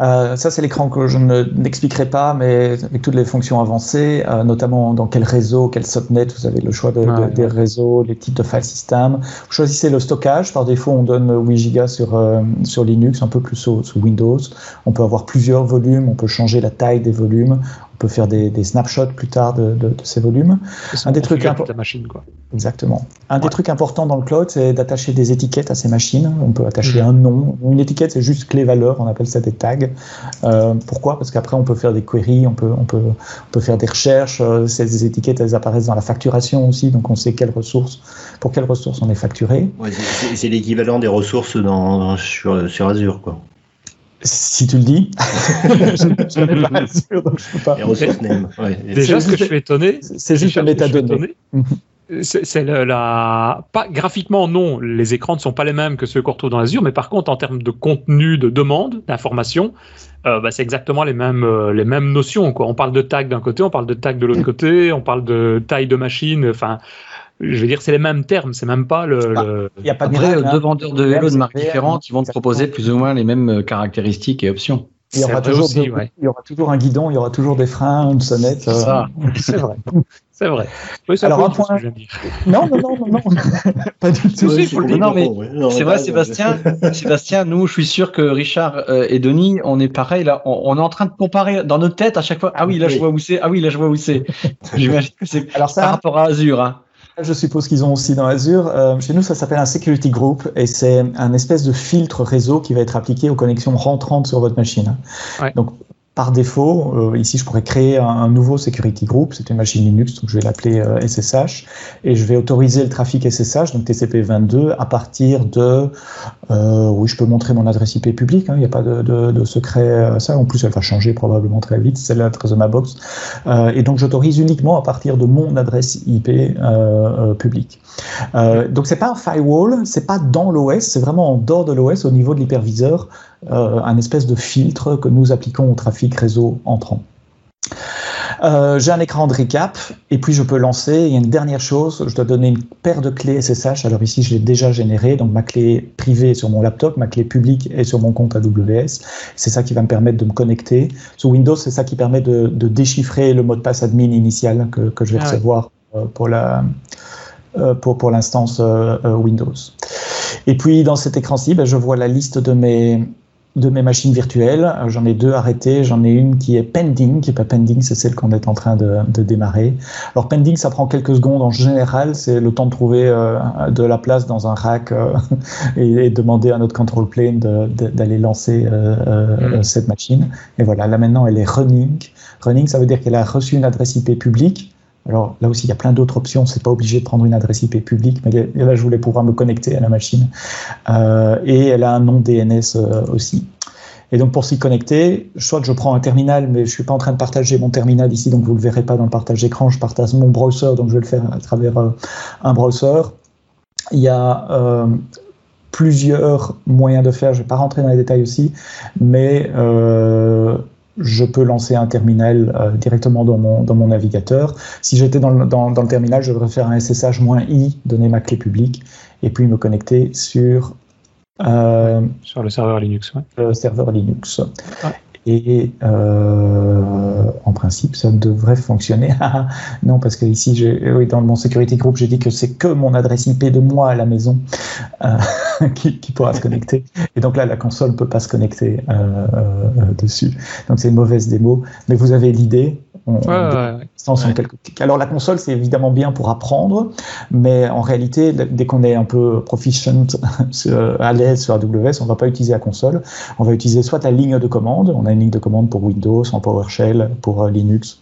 Euh, ça, c'est l'écran que je n'expliquerai pas, mais avec toutes les fonctions avancées, euh, notamment dans quel réseau, quel subnet, vous avez le choix de, ah, de, ouais. des réseaux, les types de file system. Vous choisissez le stockage. Par défaut, on donne 8 Go sur, euh, sur Linux, un peu plus sous, sous, Windows. On peut avoir plusieurs volumes, on peut changer la taille des volumes, on peut faire des, des snapshots plus tard de, de, de ces volumes. Un des trucs importants. machine, quoi. Exactement. Un ouais. des trucs importants dans le cloud, c'est d'attacher des étiquettes à ces machines. On peut attacher mmh. un nom. Une étiquette, c'est juste clé-valeur. On appelle ça des tags. Euh, pourquoi? Parce qu'après, on peut faire des queries, on peut, on peut, on peut faire des recherches. Euh, ces étiquettes, elles apparaissent dans la facturation aussi, donc on sait quelles ressources, pour quelles ressources on est facturé. Ouais, c'est l'équivalent des ressources dans, sur, sur Azure, quoi. Si tu le dis, je pas donc je peux. Ouais. Déjà, ce que je suis étonné, c'est juste un métadonnées c'est la pas graphiquement non les écrans ne sont pas les mêmes que ceux qu'on retrouve dans Azure mais par contre en termes de contenu de demande d'information euh, bah, c'est exactement les mêmes euh, les mêmes notions quoi on parle de tag d'un côté on parle de tag de l'autre côté on parle de taille de machine enfin je veux dire, c'est les mêmes termes, c'est même pas le. Il n'y a pas de Après, deux vendeurs de vélos de marques différentes qui vont te proposer plus ou moins les mêmes caractéristiques et options. Il y, aura toujours aussi, de, ouais. il y aura toujours un guidon, il y aura toujours des freins, une sonnette. C'est ça, euh... c'est vrai. C'est vrai. Oui, Alors un point. Non, non, non, non, non. pas du tout. Oui, non, mais c'est vrai, Sébastien. Sébastien, nous, je suis sûr que Richard euh, et Denis, on est pareil là. On, on, est en train de comparer dans notre tête à chaque fois. Ah oui, là, je vois où c'est. Ah oui, là, je vois où c'est. J'imagine que c'est par rapport à Azure. Hein. Je suppose qu'ils ont aussi dans Azure. Euh, chez nous, ça s'appelle un security group et c'est un espèce de filtre réseau qui va être appliqué aux connexions rentrantes sur votre machine. Ouais. Donc, par défaut, euh, ici, je pourrais créer un, un, nouveau security group. C'est une machine Linux, donc je vais l'appeler euh, SSH et je vais autoriser le trafic SSH, donc TCP/22, à partir de. Euh, oui, je peux montrer mon adresse IP publique. Il hein, n'y a pas de, de, de, secret à ça. En plus, elle va changer probablement très vite. C'est l'adresse de ma box. Euh, et donc, j'autorise uniquement à partir de mon adresse IP euh, publique. donc, c'est pas un firewall, c'est pas dans l'OS, c'est vraiment en dehors de l'OS, au niveau de l'hyperviseur euh, un espèce de filtre que nous appliquons au trafic réseau entrant. Euh, j'ai un écran de récap et puis je peux lancer. Il y a une dernière chose, je dois donner une paire de clés SSH. Alors ici, je l'ai déjà généré, donc ma clé privée est sur mon laptop, ma clé publique est sur mon compte AWS. C'est ça qui va me permettre de me connecter. Sous Windows, c'est ça qui permet de, de, déchiffrer le mot de passe admin initial que, que je vais ah recevoir ouais. pour la pour, pour l'instance Windows. Et puis dans cet écran-ci, ben, je vois la liste de mes de mes machines virtuelles. J'en ai deux arrêtées. J'en ai une qui est pending, qui n'est pas pending, c'est celle qu'on est en train de, de, démarrer. Alors pending, ça prend quelques secondes en général. C'est le temps de trouver euh, de la place dans un rack euh, et, et, demander à notre control plane d'aller lancer euh, mmh. cette machine. Et voilà, là maintenant, elle est running. Running, ça veut dire qu'elle a reçu une adresse IP publique. Alors là aussi, il y a plein d'autres options. C'est pas obligé de prendre une adresse IP publique, mais là, je voulais pouvoir me connecter à la machine. Euh, et elle a un nom DNS euh, aussi. Et donc pour s'y connecter, soit je prends un terminal, mais je suis pas en train de partager mon terminal ici, donc vous le verrez pas dans le partage d'écran. Je partage mon browser, donc je vais le faire à travers euh, un browser. Il y a plusieurs moyens de faire. Je vais pas rentrer dans les détails aussi, mais je peux lancer un terminal euh, directement dans mon, dans mon navigateur. Si j'étais dans, le- dans, dans le terminal, je devrais faire un SSH-i, donner ma clé publique, et puis me connecter sur euh, Sur le serveur Linux, ouais. le serveur Linux. Ouais. Et euh, en principe, ça devrait fonctionner. Ah, non, parce que ici, oui, dans mon security group, j'ai dit que c'est que mon adresse IP de moi à la maison euh, qui, pourra se connecter. Et donc là, la console ne peut pas se connecter euh, euh, dessus. Donc c'est une mauvaise démo. Mais vous avez l'idée. On- Ouais, on- ouais, ouais. instance en quelques clics. Alors la console, c'est évidemment bien pour apprendre, mais en réalité, dès qu'on est un peu proficient à l'aise sur AWS, on ne va pas utiliser la console. On va utiliser soit la ligne de commande. On a une ligne de commande pour Windows, en PowerShell, pour euh, Linux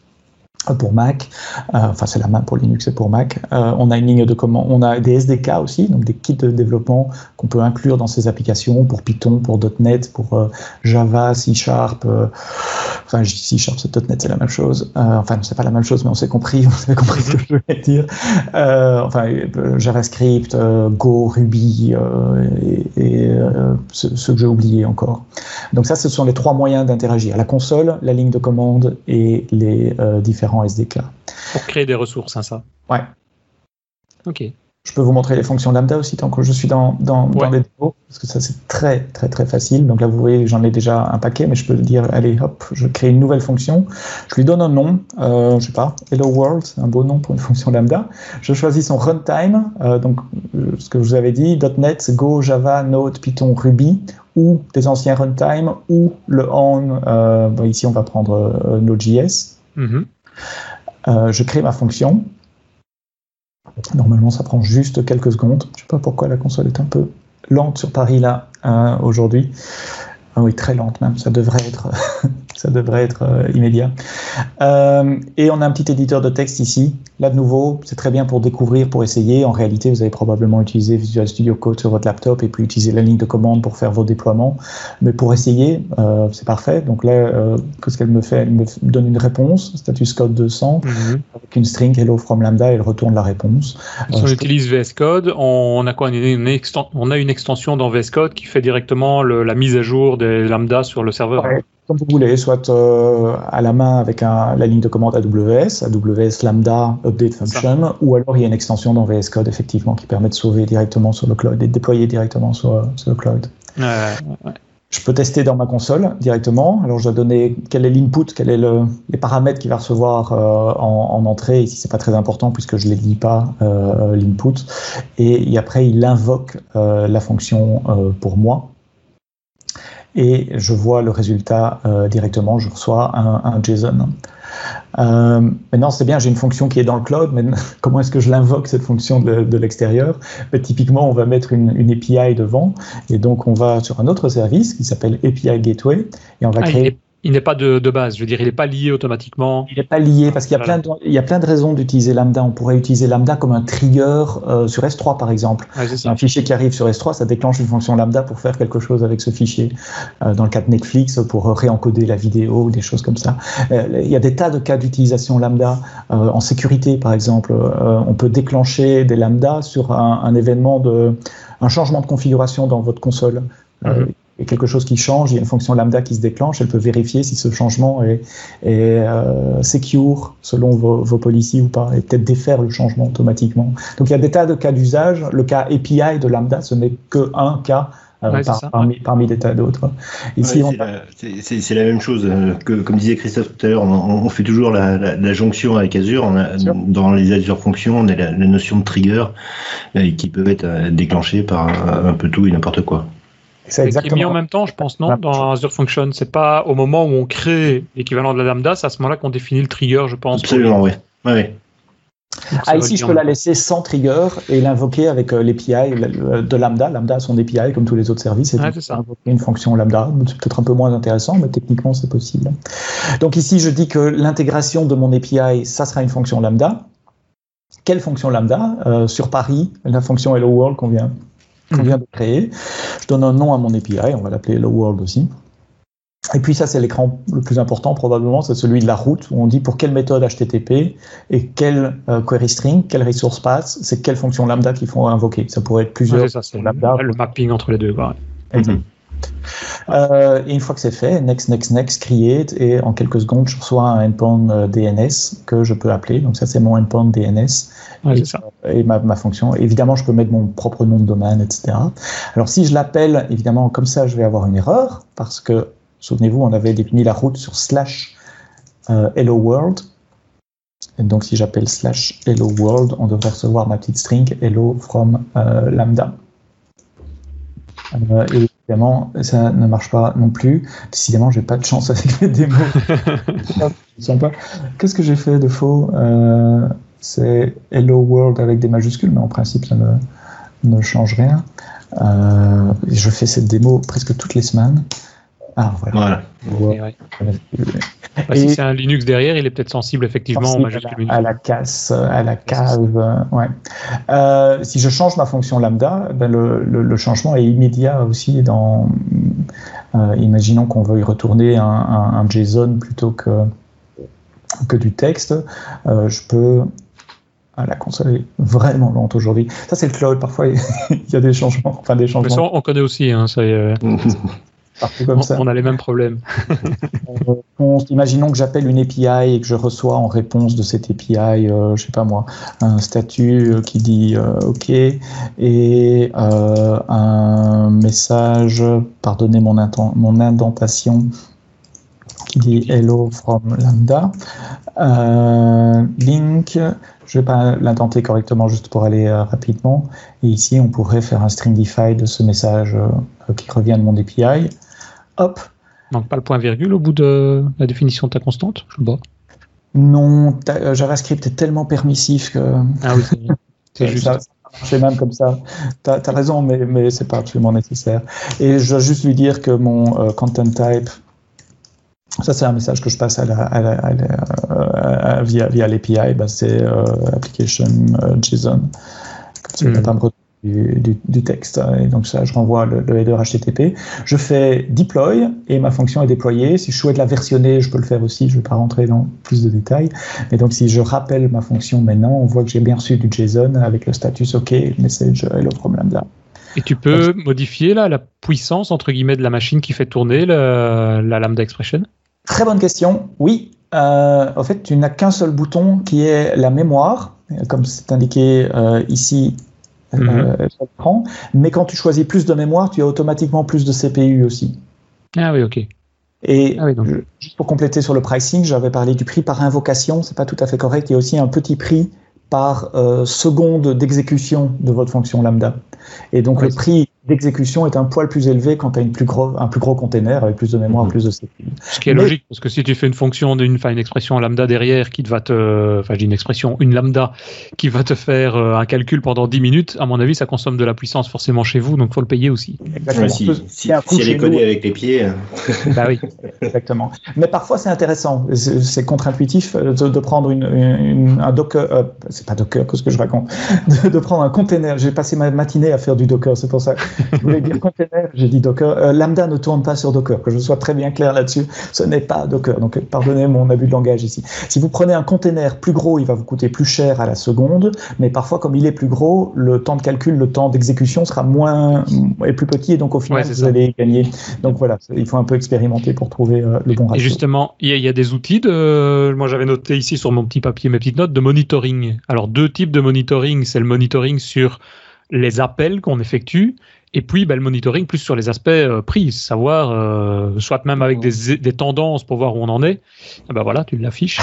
euh, pour Mac, Euh, enfin c'est la même pour Linux et pour Mac. Euh, on a une ligne de commande, on a des SDK aussi, donc des kits de développement qu'on peut inclure dans ces applications pour Python, pour .NET, pour euh, Java, C Sharp. euh, enfin, je dis C Sharp, c'est .NET, c'est la même chose. Euh, enfin, c'est pas la même chose, mais on s'est compris, vous avez compris ce que je voulais dire. Enfin, JavaScript, Go, Ruby et, et ce- que j'ai oubliés encore. Donc ça, ce sont les trois moyens d'interagir la console, la ligne de commande et les différents SDK. Pour créer des ressources, hein, ça. Ouais. Ok. Je peux vous montrer les fonctions lambda aussi tant que je suis dans, dans, les démos, parce que ça c'est très très très facile. Donc là vous voyez j'en ai déjà un paquet, mais je peux dire allez hop, je crée une nouvelle fonction, je lui donne un nom, euh, je sais pas, Hello World, c'est un beau nom pour une fonction lambda. Je choisis son runtime, euh, donc euh, ce que je vous avais dit, .NET, Go, Java, Node, Python, Ruby, ou des anciens runtime, ou le on, euh, bon, ici on va prendre euh, Node.js. Mhm. Euh, je crée ma fonction. Normalement, ça prend juste quelques secondes. Je ne sais pas pourquoi la console est un peu lente sur Paris là euh, aujourd'hui. Ah oui, très lente même. Ça devrait être, ça devrait être euh, immédiat. Euh, et on a un petit éditeur de texte ici. Là, de nouveau, c'est très bien pour découvrir, pour essayer. En réalité, vous avez probablement utilisé Visual Studio Code sur votre laptop et puis utiliser la ligne de commande pour faire vos déploiements. Mais pour essayer, euh, c'est parfait. Donc là, euh, qu'est-ce qu'elle me fait? Elle me donne une réponse, status code 200, Mhm. avec une string hello from lambda et elle retourne la réponse. Si Euh, on utilise VS Code, on a quoi? On a une, on a une extension dans VS Code qui fait directement le- la mise à jour des lambda sur le serveur. Ouais, comme vous voulez, soit euh, à la main avec un- la ligne de commande AWS, AWS Lambda Update Function, ou alors il y a une extension dans VS Code effectivement qui permet de sauver directement sur le cloud et de déployer directement sur, euh, sur le cloud. Ouais. Je peux tester dans ma console directement. Alors, je dois donner quel est l'input, quels sont le, les paramètres qu'il va recevoir euh, en, en entrée. Ici, c'est pas très important puisque je ne les lis pas, l'input. Et, et après, il invoque la fonction pour moi. Et je vois le résultat euh, directement. Je reçois un, un JSON. Euh, maintenant, c'est bien, j'ai une fonction qui est dans le cloud, mais comment est-ce que je l'invoque, cette fonction de, de l'extérieur? Mais Typiquement, on va mettre une, une API devant, et donc on va sur un autre service qui s'appelle API Gateway, et on va Ah, créer... il n'est pas de, de base, je veux dire, il n'est pas lié automatiquement. Il n'est pas lié parce qu'il y a, Voilà. plein de, il y a plein de raisons d'utiliser Lambda. On pourrait utiliser Lambda comme un trigger euh, sur S3 par exemple. Un fichier qui arrive sur S3, ça déclenche une fonction Lambda pour faire quelque chose avec ce fichier. Euh, dans le cas de Netflix, pour réencoder la vidéo ou des choses comme ça. Euh, il y a des tas de cas d'utilisation Lambda. En sécurité par exemple, on peut déclencher des Lambda sur un, un événement de un changement de configuration dans votre console. Mhm. Y a quelque chose qui change, il y a une fonction lambda qui se déclenche, elle peut vérifier si ce changement est, est euh, secure selon vos, vos policies ou pas, et peut-être défaire le changement automatiquement. Donc il y a des tas de cas d'usage. Le cas API de lambda, ce n'est que un cas euh, Ouais, par- parmi, parmi des tas d'autres. Ici, Ouais, on c'est la- même chose euh, que, comme disait Christophe tout à l'heure, on, on fait toujours la, la- la jonction avec Azure. On a, sûr. dans les Azure Functions, on a la, la notion de trigger euh, qui peuvent être déclenchées par un, un peu tout et n'importe quoi. C'est Et qui est mis en exactement. même temps, je pense, non, dans Azure Function. C'est pas au moment où on crée l'équivalent de la lambda, c'est à ce moment-là qu'on définit le trigger, je pense. Absolument, oui. Ça Ah, ici, je peux la laisser sans trigger et l'invoquer avec euh, l'API de Lambda. Lambda a son API comme tous les autres services. Et c'est ça. invoquer une fonction Lambda. C'est peut-être un peu moins intéressant, mais techniquement, c'est possible. Donc ici, je dis que l'intégration de mon API, ça sera une fonction Lambda. Quelle fonction Lambda? Euh, Sur Paris, la fonction Hello World qu'on vient, qu'on Mhm. vient de créer. Je donne un nom à mon API. On va l'appeler Hello World aussi. Et puis ça, c'est l'écran le plus important probablement, c'est celui de la route où on dit pour quelle méthode HTTP et quelle euh, query string, quelle resource path, c'est quelle fonction lambda qu'il faut invoquer. Ça pourrait être plusieurs. ça, c'est lambda. Le mapping entre les deux. Ouais. Euh, et une fois que c'est fait, next, next, next, create, et en quelques secondes, je reçois un endpoint euh, DNS que je peux appeler. Donc ça, c'est mon endpoint DNS et, ça. et ma, ma, fonction. Évidemment, je peux mettre mon propre nom de domaine, etc. Alors si je l'appelle, évidemment, comme ça, je vais avoir une erreur parce que, souvenez-vous, on avait défini la route sur slash euh, hello world. Et donc si j'appelle slash hello world, on devrait recevoir ma petite string hello from euh, lambda. Euh, et évidemment, ça ne marche pas non plus. Décidément, j'ai pas de chance avec les démos. Qu'est-ce que j'ai fait de faux euh, C'est Hello World avec des majuscules, mais en principe, ça ne, ne change rien. Euh, je fais cette démo presque toutes les semaines. Ah, voilà. voilà. Bah, si c'est un Linux derrière, il est peut-être sensible effectivement sensible majuscule à la, à la casse, à la cave. Euh, ouais. Euh, si je change ma fonction lambda, ben le, le, le, changement est immédiat aussi dans. Euh, imaginons qu'on veuille retourner un, un, un, JSON plutôt que, que du texte. Euh, je peux. Ah, la console est vraiment lente aujourd'hui. Ça, c'est le cloud. Parfois, il y a des changements. Enfin, des changements. Mais ça, on connaît aussi. Hein, ça, comme on, ça. on, a les mêmes problèmes. on, imaginons que j'appelle une API et que je reçois en réponse de cette API, euh, je sais pas moi, un statut qui dit euh, OK et euh, un message, pardonnez mon, mon indentation, dit Hello from Lambda. Euh, link, je vais pas l'indenter correctement juste pour aller euh, rapidement. Et ici, on pourrait faire un stringify de ce message euh, qui revient de mon API. Hop. Donc pas le point virgule au bout de la définition de ta constante, je vois. Non, JavaScript est tellement permissif que. Ah oui, c'est juste. Ça, ça même comme ça. Tu as, as, raison, mais, mais c'est pas absolument nécessaire. Et je dois juste lui dire que mon euh, content type, ça, c'est un message que je passe à la, à la, à la, via, via l'API, bah, c'est euh, application euh, JSON. Me retrouver du, du, du, texte. Et donc, ça, je renvoie le, le, header HTTP. Je fais deploy et ma fonction est déployée. Si je souhaite la versionner, je peux le faire aussi. Je ne vais pas rentrer dans plus de détails. Mais donc, si je rappelle ma fonction maintenant, on voit que j'ai bien reçu du JSON avec le status OK, message hello from lambda. Et tu peux donc, modifier là, la puissance entre guillemets de la machine qui fait tourner le, la lambda expression? Très bonne question. Oui. Euh, en fait, tu n'as qu'un seul bouton qui est la mémoire, comme c'est indiqué euh, ici mm -hmm. euh, Mais quand tu choisis plus de mémoire, tu as automatiquement plus de CPU aussi. Ah oui, ok. Et ah oui, juste pour compléter sur le pricing, j'avais parlé du prix par invocation. C'est pas tout à fait correct. Il y a aussi un petit prix par euh, seconde d'exécution de votre fonction lambda. Et donc le prix d'exécution est un poil plus élevé quand tu as une plus gros, un plus gros container avec plus de mémoire, mmh. plus de CPU. Ce qui est Mais, logique, parce que si tu fais une fonction d'une une expression lambda derrière qui va te, enfin, j'ai une expression, une lambda qui va te faire euh, un calcul pendant 10 minutes, à mon avis, ça consomme de la puissance forcément chez vous, donc faut le payer aussi. Exactement. si, si, si elle est codée avec les pieds. bah oui. Exactement. Mais parfois, c'est intéressant. C'est contre-intuitif de, de, prendre une, une, un Docker, euh, c'est pas Docker, qu'est-ce que je raconte, de, de prendre un container. J'ai passé ma matinée à faire du Docker, c'est pour ça. Je voulais dire container, j'ai dit Docker. Euh, Lambda ne tourne pas sur Docker, que je sois très bien clair là-dessus. Ce n'est pas Docker. Donc, pardonnez mon abus de langage ici. Si vous prenez un container plus gros, il va vous coûter plus cher à la seconde, mais parfois, comme il est plus gros, le temps de calcul, le temps d'exécution sera moins et plus petit, et donc au final, ouais, vous ça. allez gagner. Donc voilà, il faut un peu expérimenter pour trouver euh, le bon ratio. Et justement, il y, y, a des outils de, moi j'avais noté ici sur mon petit papier, mes petites notes, de monitoring. Alors, deux types de monitoring. C'est le monitoring sur les appels qu'on effectue et puis, ben, le monitoring plus sur les aspects euh, prix, savoir, euh, soit même avec des, des, tendances pour voir où on en est. Et ben voilà, tu l'affiches.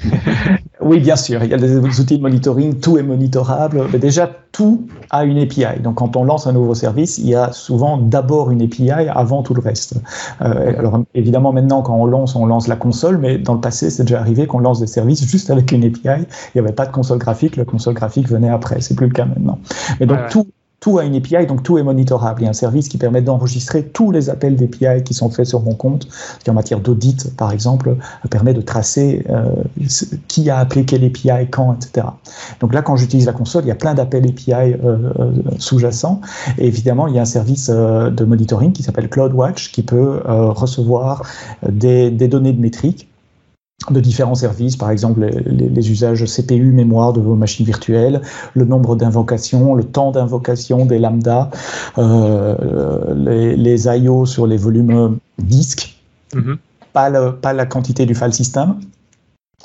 oui, bien sûr. Il y a des outils de monitoring, tout est monitorable. Mais déjà, tout a une API. Donc, quand on lance un nouveau service, il y a souvent d'abord une API avant tout le reste. Euh, alors, évidemment, maintenant, quand on lance, on lance la console, mais dans le passé, c'est déjà arrivé qu'on lance des services juste avec une API. Il n'y avait pas de console graphique. La console graphique venait après. C'est plus le cas maintenant. Mais donc, ouais, tout tout a une API, donc tout est monitorable. Il y a un service qui permet d'enregistrer tous les appels d'API qui sont faits sur mon compte, qui en matière d'audit, par exemple, permet de tracer euh, qui a appelé quelle API, quand, etc. Donc là, quand j'utilise la console, il y a plein d'appels API euh, euh, sous-jacents. Et évidemment, il y a un service de monitoring qui s'appelle CloudWatch qui peut recevoir des, des données de métriques de différents services, par exemple les, usages CPU, mémoire de vos machines virtuelles, le nombre d'invocations, le temps d'invocation des lambda, euh, les, les, I.O. sur les volumes disques, pas, pas la quantité du file system,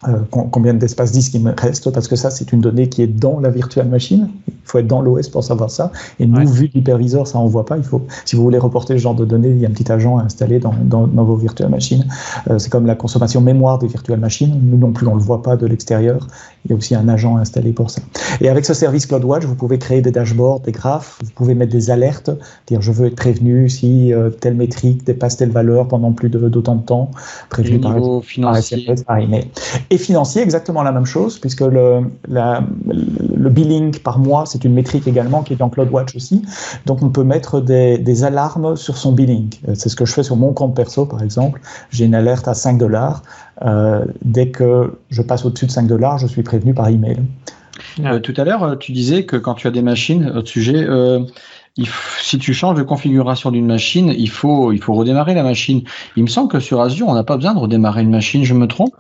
euh, combien d'espace disque il me reste, parce que ça, c'est une donnée qui est dans la virtual machine. Il faut être dans l'OS pour savoir ça. Et nous, vu l'hyperviseur, ça, on voit pas. Il faut, si vous voulez reporter ce genre de données, il y a un petit agent installé dans, dans, dans vos virtual machines. Euh, c'est comme la consommation mémoire des virtual machines. Nous non plus, on le voit pas de l'extérieur. Il y a aussi un agent installé pour ça. Et avec ce service CloudWatch, vous pouvez créer des dashboards, des graphes. Vous pouvez mettre des alertes, dire je veux être prévenu si euh, telle métrique dépasse telle valeur pendant plus d'autant de, temps, prévenu par, par SMS, par email. Et financier, exactement la même chose, puisque le, le billing par mois, c'est une métrique également qui est dans CloudWatch aussi. Donc on peut mettre des, des alarmes sur son billing. Euh, c'est ce que je fais sur mon compte perso, par exemple. J'ai une alerte à 5 dollars. Euh, dès que je passe au-dessus de 5 dollars, je suis prévenu par email. Euh, tout à l'heure, tu disais que quand tu as des machines au sujet, si tu changes de configuration d'une machine, il faut, il faut redémarrer la machine. Il me semble que sur Azure, on n'a pas besoin de redémarrer une machine, je me trompe?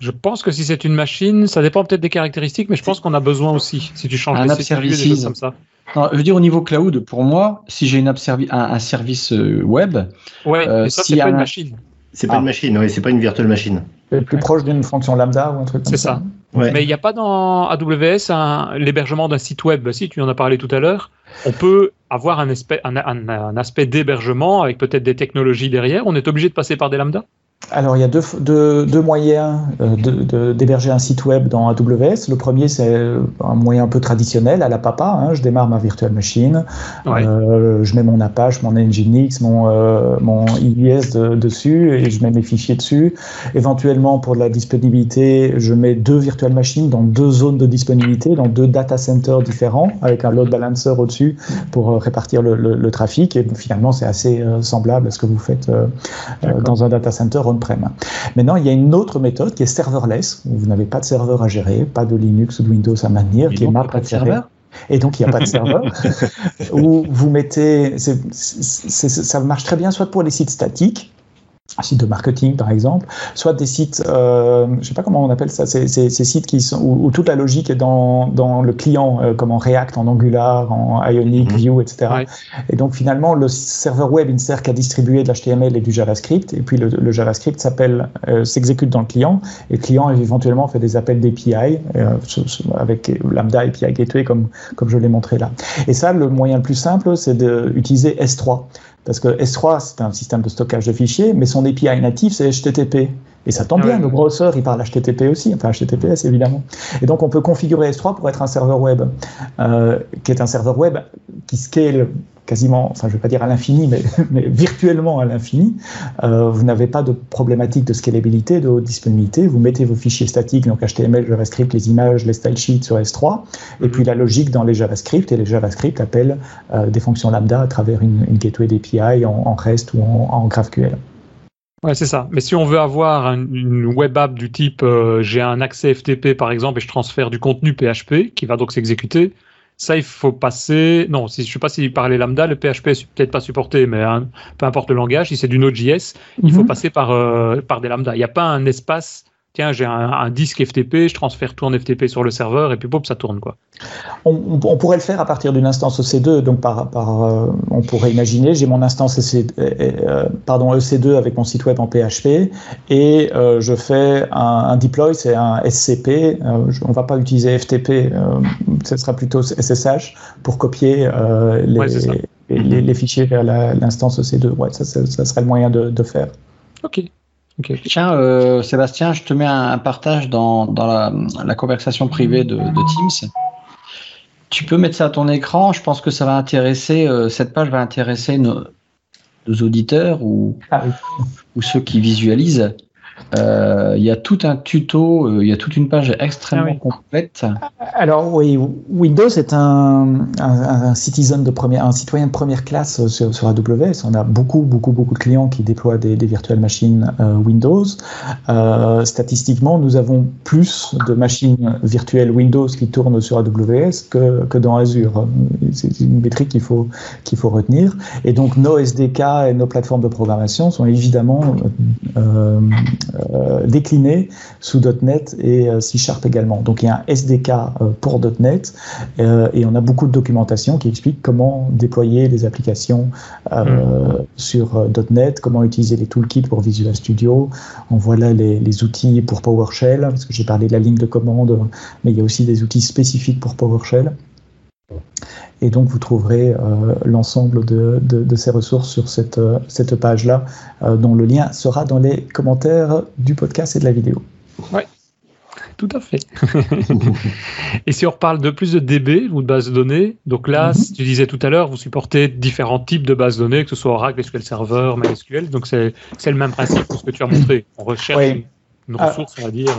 Je pense que si c'est une machine, ça dépend peut-être des caractéristiques, mais je pense qu'on a besoin aussi, si tu changes un app service comme ça. je veux dire au niveau cloud, pour moi, si j'ai une app un, service euh, web, ouais, euh, ça c'est pas une machine. C'est pas une ah. machine, oui, c'est pas une virtual machine. C'est plus proche d'une fonction lambda ou un truc comme ça. C'est ça. Mais il n'y a pas dans AWS l'hébergement d'un site web. Si tu en as parlé tout à l'heure, on peut avoir un aspect, un aspect d'hébergement avec peut-être des technologies derrière. On est obligé de passer par des lambda alors, il y a deux, deux, deux moyens euh, d'héberger un site web dans AWS. Le premier, c'est un moyen un peu traditionnel, à la papa. Hein. Je démarre ma virtual machine, euh, je mets mon Apache, mon Nginx, mon, euh, mon IIS dessus et je mets mes fichiers dessus. Éventuellement, pour la disponibilité, je mets deux virtual machines dans deux zones de disponibilité, dans deux data centers différents, avec un load balancer au-dessus pour répartir le, le, trafic. Et finalement, c'est assez semblable à ce que vous faites dans un data center on-prem. Maintenant, il y a une autre méthode qui est serverless, où vous n'avez pas de serveur à gérer, pas de Linux ou de Windows à maintenir, qui est ma préférée. Et donc, il n'y a pas de serveur. où vous mettez. ça marche très bien, soit pour les sites statiques, un site de marketing par exemple, soit des sites, euh, je ne sais pas comment on appelle ça, ces, sites qui sont, où, toute la logique est dans, dans le client, euh, comme en React, en Angular, en Ionic, mhm. Vue, etc. Et donc finalement, le serveur web, il ne sert qu'à distribuer de l'HTML et du JavaScript, et puis le, JavaScript s'appelle, euh, s'exécute dans le client, et le client éventuellement fait des appels d'API avec Lambda API Gateway comme, comme je l'ai montré là. Et ça, le moyen le plus simple, c'est d'utiliser S3. Parce que S3, c'est un système de stockage de fichiers, mais son API natif, c'est HTTP. Et ça tombe ah bien, le browser, il parle HTTP aussi, enfin HTTPS évidemment. Et donc on peut configurer S3 pour être un serveur web, euh, qui est un serveur web qui scale quasiment, enfin je ne vais pas dire à l'infini, mais, mais, virtuellement à l'infini. Euh, vous n'avez pas de problématique de scalabilité, de haute disponibilité. Vous mettez vos fichiers statiques, donc HTML, JavaScript, les images, les style sheets sur S3, et puis la logique dans les JavaScript, et les JavaScript appellent euh, des fonctions lambda à travers une, gateway d'API en, en, REST ou en, en GraphQL. Ouais, c'est ça. Mais si on veut avoir une web app du type euh, j'ai un accès FTP par exemple et je transfère du contenu PHP qui va donc s'exécuter, ça, il faut passer. Non, si, je ne sais pas s'il parlait lambda, le PHP est peut-être pas supporté, mais hein, peu importe le langage, si c'est du Node.js, il faut mhm. passer par, euh, par des lambda. Il n'y a pas un espace tiens, j'ai un, disque FTP, je transfère tout en FTP sur le serveur et puis pop, ça tourne quoi. On, pourrait le faire à partir d'une instance EC2, donc par, par euh, on pourrait imaginer, j'ai mon instance EC, euh, pardon, EC2 avec mon site web en PHP et euh, je fais un, deploy, c'est un SCP, on va pas utiliser FTP, ce sera plutôt SSH pour copier les, les, fichiers vers l'instance EC2. Ouais, ça, ça, serait le moyen de, de faire. Ok. Tiens, euh, Sébastien, je te mets un, partage dans, dans la, conversation privée de, Teams. Tu peux mettre ça à ton écran. Je pense que ça va intéresser, euh, cette page va intéresser nos, auditeurs ou, ah ou ceux qui visualisent. Euh, il y a tout un tuto, euh, il y a toute une page extrêmement ah complète. Alors oui, Windows est un, un, citizen de première, un citoyen de première classe sur, sur, AWS. On a beaucoup, beaucoup, beaucoup de clients qui déploient des, des virtuelles machines euh, Windows. statistiquement, nous avons plus de machines virtuelles Windows qui tournent sur AWS que, que dans Azure. C'est une métrique qu'il faut, qu'il faut retenir. Et donc nos SDK et nos plateformes de programmation sont évidemment euh, euh, décliné sous .NET et euh, C Sharp également. Donc il y a un SDK pour .NET et on a beaucoup de documentation qui explique comment déployer les applications mm. sur .NET, comment utiliser les toolkits pour Visual Studio. On voit là les, les outils pour PowerShell, parce que j'ai parlé de la ligne de commande, mais il y a aussi des outils spécifiques pour PowerShell. Et donc, vous trouverez euh, l'ensemble de, ces ressources sur cette, euh, cette page-là, euh, dont le lien sera dans les commentaires du podcast et de la vidéo. Oui, tout à fait. et si on reparle de plus de DB ou de bases de données, donc là, mhm. tu disais tout à l'heure, vous supportez différents types de bases de données, que ce soit Oracle, SQL Server, MySQL, donc c'est le même principe que ce que tu as montré. On recherche une ressource, on va dire.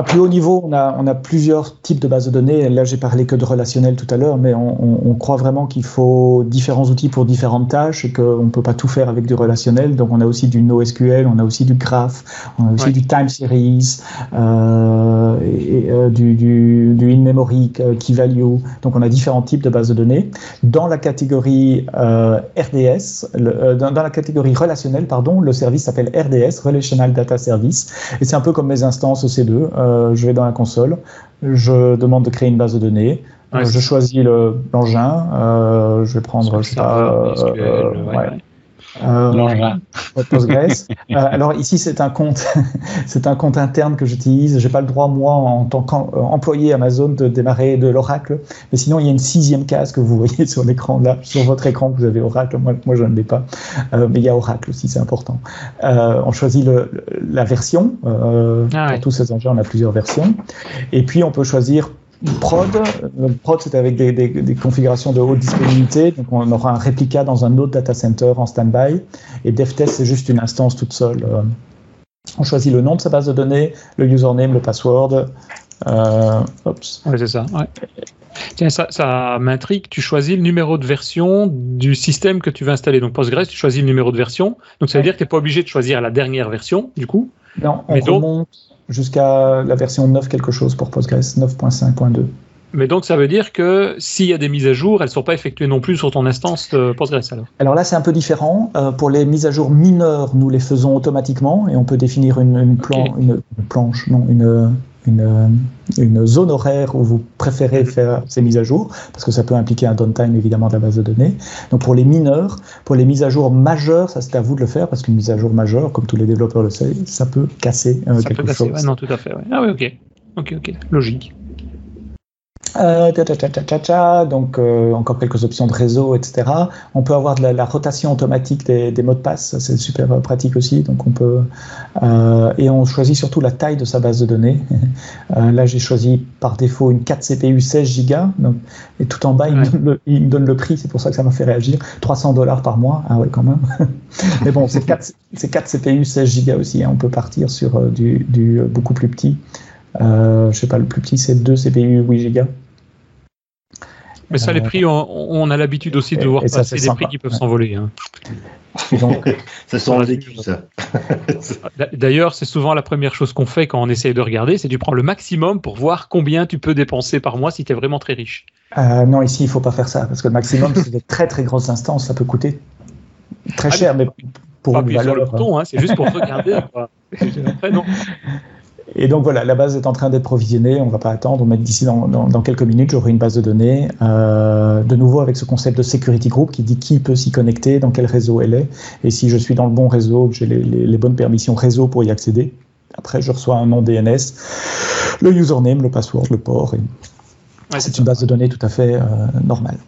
À plus haut niveau, on a, on a, plusieurs types de bases de données. Là, j'ai parlé que de relationnel tout à l'heure, mais on, on, croit vraiment qu'il faut différents outils pour différentes tâches et qu'on ne peut pas tout faire avec du relationnel. Donc, on a aussi du NoSQL, on a aussi du Graph, on a aussi du Time Series, euh, et, euh, du, du, du in-memory euh, key value. Donc, on a différents types de bases de données. Dans la catégorie euh, RDS, le, dans, dans, la catégorie relationnelle, pardon, le service s'appelle RDS, Relational Data Service, et c'est un peu comme mes instances OC2. Euh, je vais dans la console, je demande de créer une base de données, euh, je choisis l'engin, euh, je vais prendre ça. Euh, Postgres. Euh, alors ici, c'est un compte, c'est un compte interne que j'utilise. J'ai pas le droit moi, en tant qu'employé Amazon, de démarrer de l'Oracle. Mais sinon, il y a une sixième case que vous voyez sur l'écran là, sur votre écran, vous avez Oracle. Moi, moi je ne l'ai pas. Euh, mais il y a Oracle aussi, c'est important. On choisit le, la version. Ah Pour tous ces engins, on a plusieurs versions. Et puis, on peut choisir prod. Le prod, c'est avec des, des, des, configurations de haute disponibilité. Donc, on aura un réplica dans un autre data center en standby. Et DevTest, c'est juste une instance toute seule. Euh, on choisit le nom de sa base de données, le username, le password. Euh, Oui, c'est ça. Ouais. Tiens, ça, ça m'intrigue. Tu choisis le numéro de version du système que tu veux installer. Donc, Postgres, tu choisis le numéro de version. Donc, ça veut dire que tu n'es pas obligé de choisir la dernière version, du coup. Non, on remonte jusqu'à la version 9 quelque chose pour Postgres, 9.5.2. Mais donc ça veut dire que s'il y a des mises à jour, elles ne sont pas effectuées non plus sur ton instance Postgres alors? Alors là c'est un peu différent. Euh, pour les mises à jour mineures, nous les faisons automatiquement et on peut définir une, une, plan, une, une planche, non, une, une, une, zone horaire où vous préférez faire ces mises à jour, parce que ça peut impliquer un downtime évidemment de la base de données. Donc pour les mineurs, pour les mises à jour majeures, ça c'est à vous de le faire, parce qu'une mise à jour majeure, comme tous les développeurs le savent, ça peut casser euh, ça quelque peut casser, chose. Ouais, non, tout à fait. Ouais. Ah oui, ok. Ok, ok. Logique. Euh, donc euh, encore quelques options de réseau, etc. On peut avoir de la, la rotation automatique des, des, mots de passe, c'est super euh, pratique aussi. Donc on peut euh, et on choisit surtout la taille de sa base de données. Euh, là j'ai choisi par défaut une 4 CPU 16 Go. Donc, et tout en bas il, me donne le, il, me donne le, prix, c'est pour ça que ça m'a fait réagir. 300 dollars par mois, ah ouais quand même. Mais bon c'est 4, 4 CPU 16 Go aussi. Hein. On peut partir sur euh, du, du beaucoup plus petit. Euh, je sais pas, le plus petit c'est 2 CPU 8 Go. Mais ça, les prix, on, on a l'habitude aussi de voir passer des prix qui peuvent s'envoler. Hein. Ça sent ça. D'ailleurs, c'est souvent la première chose qu'on fait quand on essaye de regarder, c'est tu prends le maximum pour voir combien tu peux dépenser par mois si tu es vraiment très riche. Euh, non, ici, il faut pas faire ça, parce que le maximum, c'est des très très grosses instances, ça peut coûter très ah, cher, mais, pour une valeur. Sur le bouton, hein, c'est juste pour regarder. Quoi. Après, non. Et donc voilà, la base est en train d'être provisionnée, on ne va pas attendre, mais d'ici dans, dans, dans, quelques minutes, j'aurai une base de données, euh, de nouveau avec ce concept de security group qui dit qui peut s'y connecter, dans quel réseau elle est, et si je suis dans le bon réseau, que j'ai les, les, les, bonnes permissions réseau pour y accéder. Après, je reçois un nom DNS, le username, le password, le port. Ouais, c'est une base de données tout à fait euh, normale.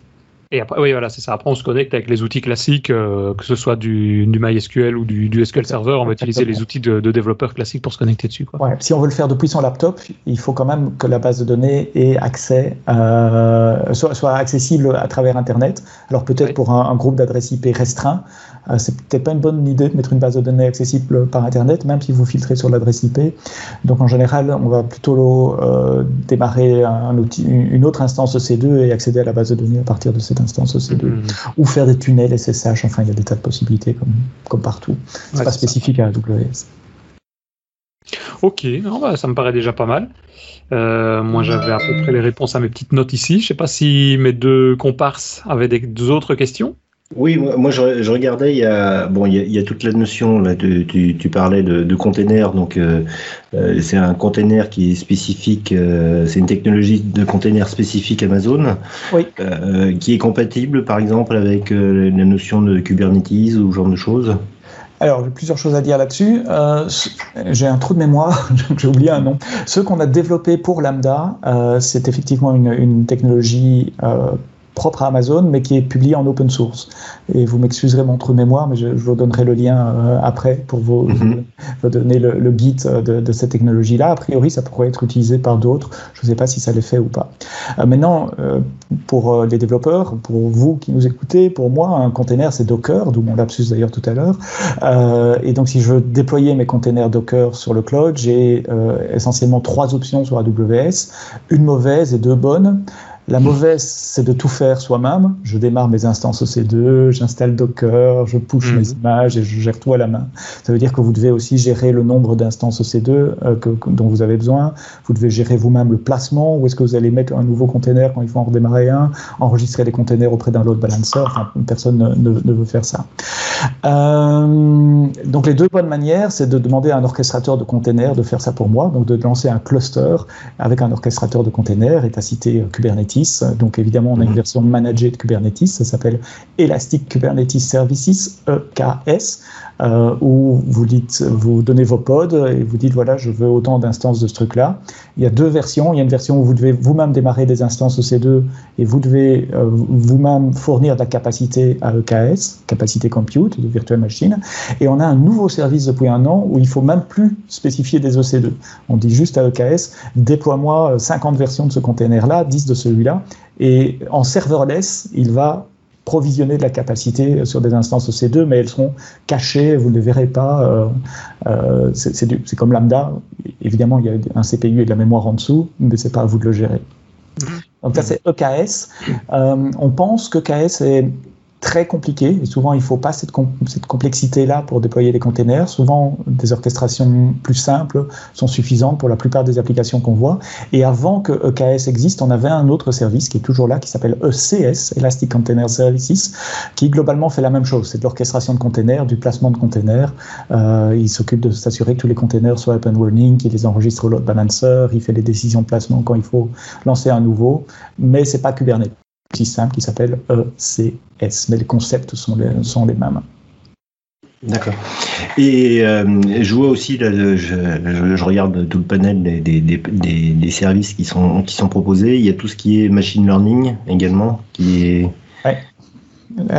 Et après, oui, voilà, c'est ça. Après, on se connecte avec les outils classiques, euh, que ce soit du, du MySQL ou du, du, SQL Server. On va utiliser les outils de, de, développeurs classiques pour se connecter dessus. Quoi. Ouais, si on veut le faire depuis son laptop, il faut quand même que la base de données ait accès, euh, soit, soit, accessible à travers Internet. Alors peut-être ouais. pour un, un, groupe d'adresses IP restreint, euh, c'est peut-être pas une bonne idée de mettre une base de données accessible par Internet, même si vous filtrez sur l'adresse IP. Donc en général, on va plutôt euh, démarrer un outil, une autre instance EC2 et accéder à la base de données à partir de cette instance EC2. Mmh. Ou faire des tunnels SSH, enfin il y a des tas de possibilités comme, comme partout. C'est ouais, pas spécifique ça. à AWS. Ok, non, bah, ça me paraît déjà pas mal. Euh, moi, j'avais à peu près les réponses à mes petites notes ici. Je sais pas si mes deux comparses avaient des, deux autres questions. Oui, moi, je, je, regardais, il y a bon, il y a, il y a toute la notion là, de, tu, tu parlais de, de container, donc euh, euh, c'est un container qui est spécifique, euh, c'est une technologie de container spécifique Amazon, oui. Euh, qui est compatible par exemple avec la notion de Kubernetes ou ce genre de choses. Alors, j'ai plusieurs choses à dire là-dessus. Euh, j'ai un trou de mémoire, j'ai oublié un nom. Ceux qu'on a développés pour Lambda, euh, c'est effectivement une, une technologie euh, propre à Amazon, mais qui est publié en open source. Et vous m'excuserez mon trou mémoire, mais je, je vous donnerai le lien euh, après pour vous, mm -hmm. vous donner le, le guide de, de cette technologie-là. A priori, ça pourrait être utilisé par d'autres. Je ne sais pas si ça l'est fait ou pas. Euh, maintenant, euh, pour les développeurs, pour vous qui nous écoutez, pour moi, un container, c'est Docker, d'où mon lapsus d'ailleurs tout à l'heure. et donc, si je veux déployer mes containers Docker sur le cloud, j'ai essentiellement trois options sur AWS, une mauvaise et deux bonnes. La mauvaise, c'est de tout faire soi-même. Je démarre mes instances EC2, j'installe Docker, je push mmh. mes images et je gère tout à la main. Ça veut dire que vous devez aussi gérer le nombre d'instances EC2 euh, que, que, dont vous avez besoin. Vous devez gérer vous-même le placement. Où est-ce que vous allez mettre un nouveau container quand il faut en redémarrer un? Enregistrer les containers auprès d'un load balancer. Enfin, personne ne, ne, ne, veut faire ça. Euh, donc les deux bonnes manières, c'est de demander à un orchestrateur de containers de faire ça pour moi. Donc de lancer un cluster avec un orchestrateur de containers. Et tu as cité Kubernetes donc évidemment, on a une version managée de Kubernetes, ça s'appelle Elastic Kubernetes Services, EKS, euh, où vous, donnez vos pods et vous dites, voilà, je veux autant d'instances de ce truc-là. Il y a deux versions. Il y a une version où vous devez vous-même démarrer des instances EC2 et vous devez euh, vous-même fournir de la capacité à EKS, capacité compute, de virtual machine. Et on a un nouveau service depuis un an où il faut même plus spécifier des EC2. On dit juste à EKS, déploie-moi 50 versions de ce container-là, 10 de celui-là. Et en serverless, il va provisionner de la capacité sur des instances EC2, mais elles seront cachées, vous ne les verrez pas. Euh, euh, c'est comme Lambda. Évidemment, il y a un CPU et de la mémoire en dessous, mais c'est pas à vous de le gérer. Donc ça, c'est EKS. Euh, on pense que EKS est très compliqué et souvent il ne faut pas cette, cette complexité-là pour déployer des containers. Souvent, des orchestrations plus simples sont suffisantes pour la plupart des applications qu'on voit. Et avant que EKS existe, on avait un autre service qui est toujours là, qui s'appelle ECS, Elastic Container Services, qui globalement fait la même chose. C'est de l'orchestration de containers, du placement de containers. Euh, il s'occupe de s'assurer que tous les containers soient open running, qu'il les enregistre au load balancer, il fait les décisions de placement quand il faut lancer un nouveau. Mais c'est pas Kubernetes simple qui s'appelle ECS, mais les concepts sont les, sont les mêmes. D'accord. Et euh, je vois aussi, là, je, je, je, regarde tout le panel des, des, des, des, services qui sont, qui sont proposés. Il y a tout ce qui est machine learning également, qui est. Ouais.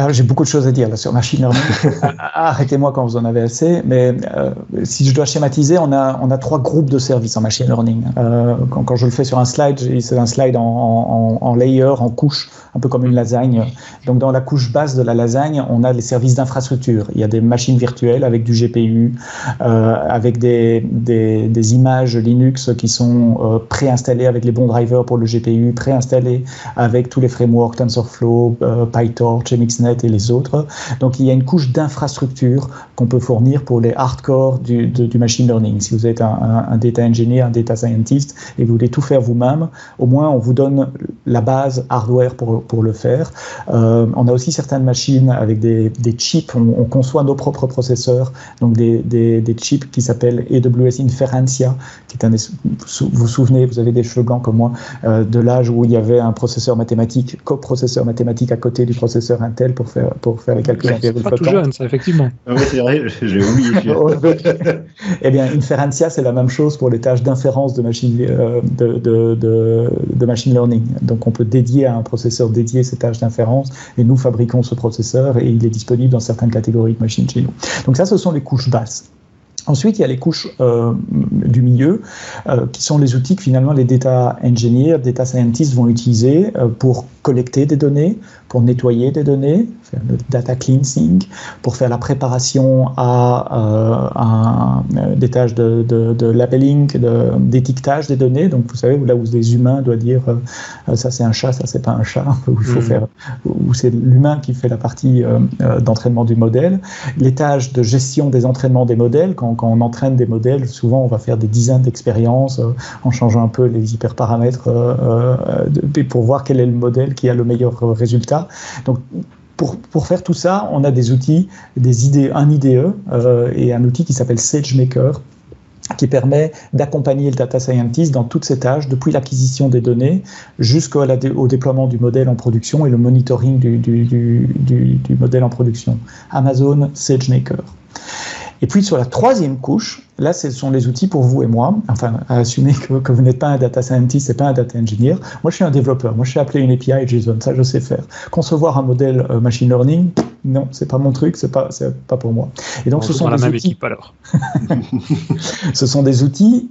J'ai beaucoup de choses à dire là, sur machine learning. Arrêtez-moi quand vous en avez assez. Mais euh, si je dois schématiser, on a, on a trois groupes de services en machine learning. Euh, quand, quand, je le fais sur un slide, c'est un slide en, en, en, layer, en couche, un peu comme une lasagne. Donc dans la couche basse de la lasagne, on a les services d'infrastructure. Il y a des machines virtuelles avec du GPU, euh, avec des, des, des, images Linux qui sont préinstallées avec les bons drivers pour le GPU, préinstallées avec tous les frameworks TensorFlow, PyTorch, Mixnet et les autres. Donc il y a une couche d'infrastructure qu'on peut fournir pour les hardcore du, machine learning. Si vous êtes un, data engineer, un data scientist et vous voulez tout faire vous-même, au moins on vous donne la base hardware pour, le faire. Euh, on a aussi certaines machines avec des, chips, on, on, conçoit nos propres processeurs, donc des, des, des chips qui s'appellent AWS Inferentia, qui est un, vous vous souvenez, vous avez des cheveux blancs comme moi, euh, de l'âge où il y avait un processeur mathématique, coprocesseur mathématique à côté du processeur Intel pour faire, pour faire les calculs en virgule tout jeune, ça, effectivement. Ah oui, c'est vrai, j'ai oublié. eh bien, Inferentia, c'est la même chose pour les tâches d'inférence de machine, euh, de, de, de, de, machine learning. Donc, on peut dédier à un processeur dédié ces tâches d'inférence et nous fabriquons ce processeur et il est disponible dans certaines catégories de machines chez nous. Donc, ça, ce sont les couches basses. Ensuite, il y a les couches euh, du milieu, euh, qui sont les outils que finalement les data engineers, data scientists vont utiliser euh, pour collecter des données, pour nettoyer des données, faire le data cleansing, pour faire la préparation à, à des tâches de, de, de labelling, d'étiquetage des données. Donc, vous savez, là où les humains doivent dire ça c'est un chat, ça c'est pas un chat, où il faut mm. faire, où c'est l'humain qui fait la partie d'entraînement du modèle. Les tâches de gestion des entraînements des modèles, quand quand, on entraîne des modèles, souvent on va faire des dizaines d'expériences euh, en changeant un peu les hyperparamètres euh, euh, pour voir quel est le modèle qui a le meilleur résultat. Donc, pour, pour, faire tout ça, on a des outils, des idées, un IDE et un outil qui s'appelle SageMaker qui permet d'accompagner le data scientist dans toutes ces tâches, depuis l'acquisition des données jusqu'au déploiement du modèle en production et le monitoring du, du, du modèle en production. Amazon SageMaker. Et puis sur la troisième couche, là, ce sont les outils pour vous et moi, enfin, à assumer que, vous n'êtes pas un data scientist et pas un data engineer. Moi, je suis un développeur. Moi, je sais appeler une API JSON. Ça, je sais faire. Concevoir un modèle euh, machine learning, non, c'est pas mon truc, c'est pas, pas pour moi. Et donc, ce sont des la même équipe alors. ce sont des outils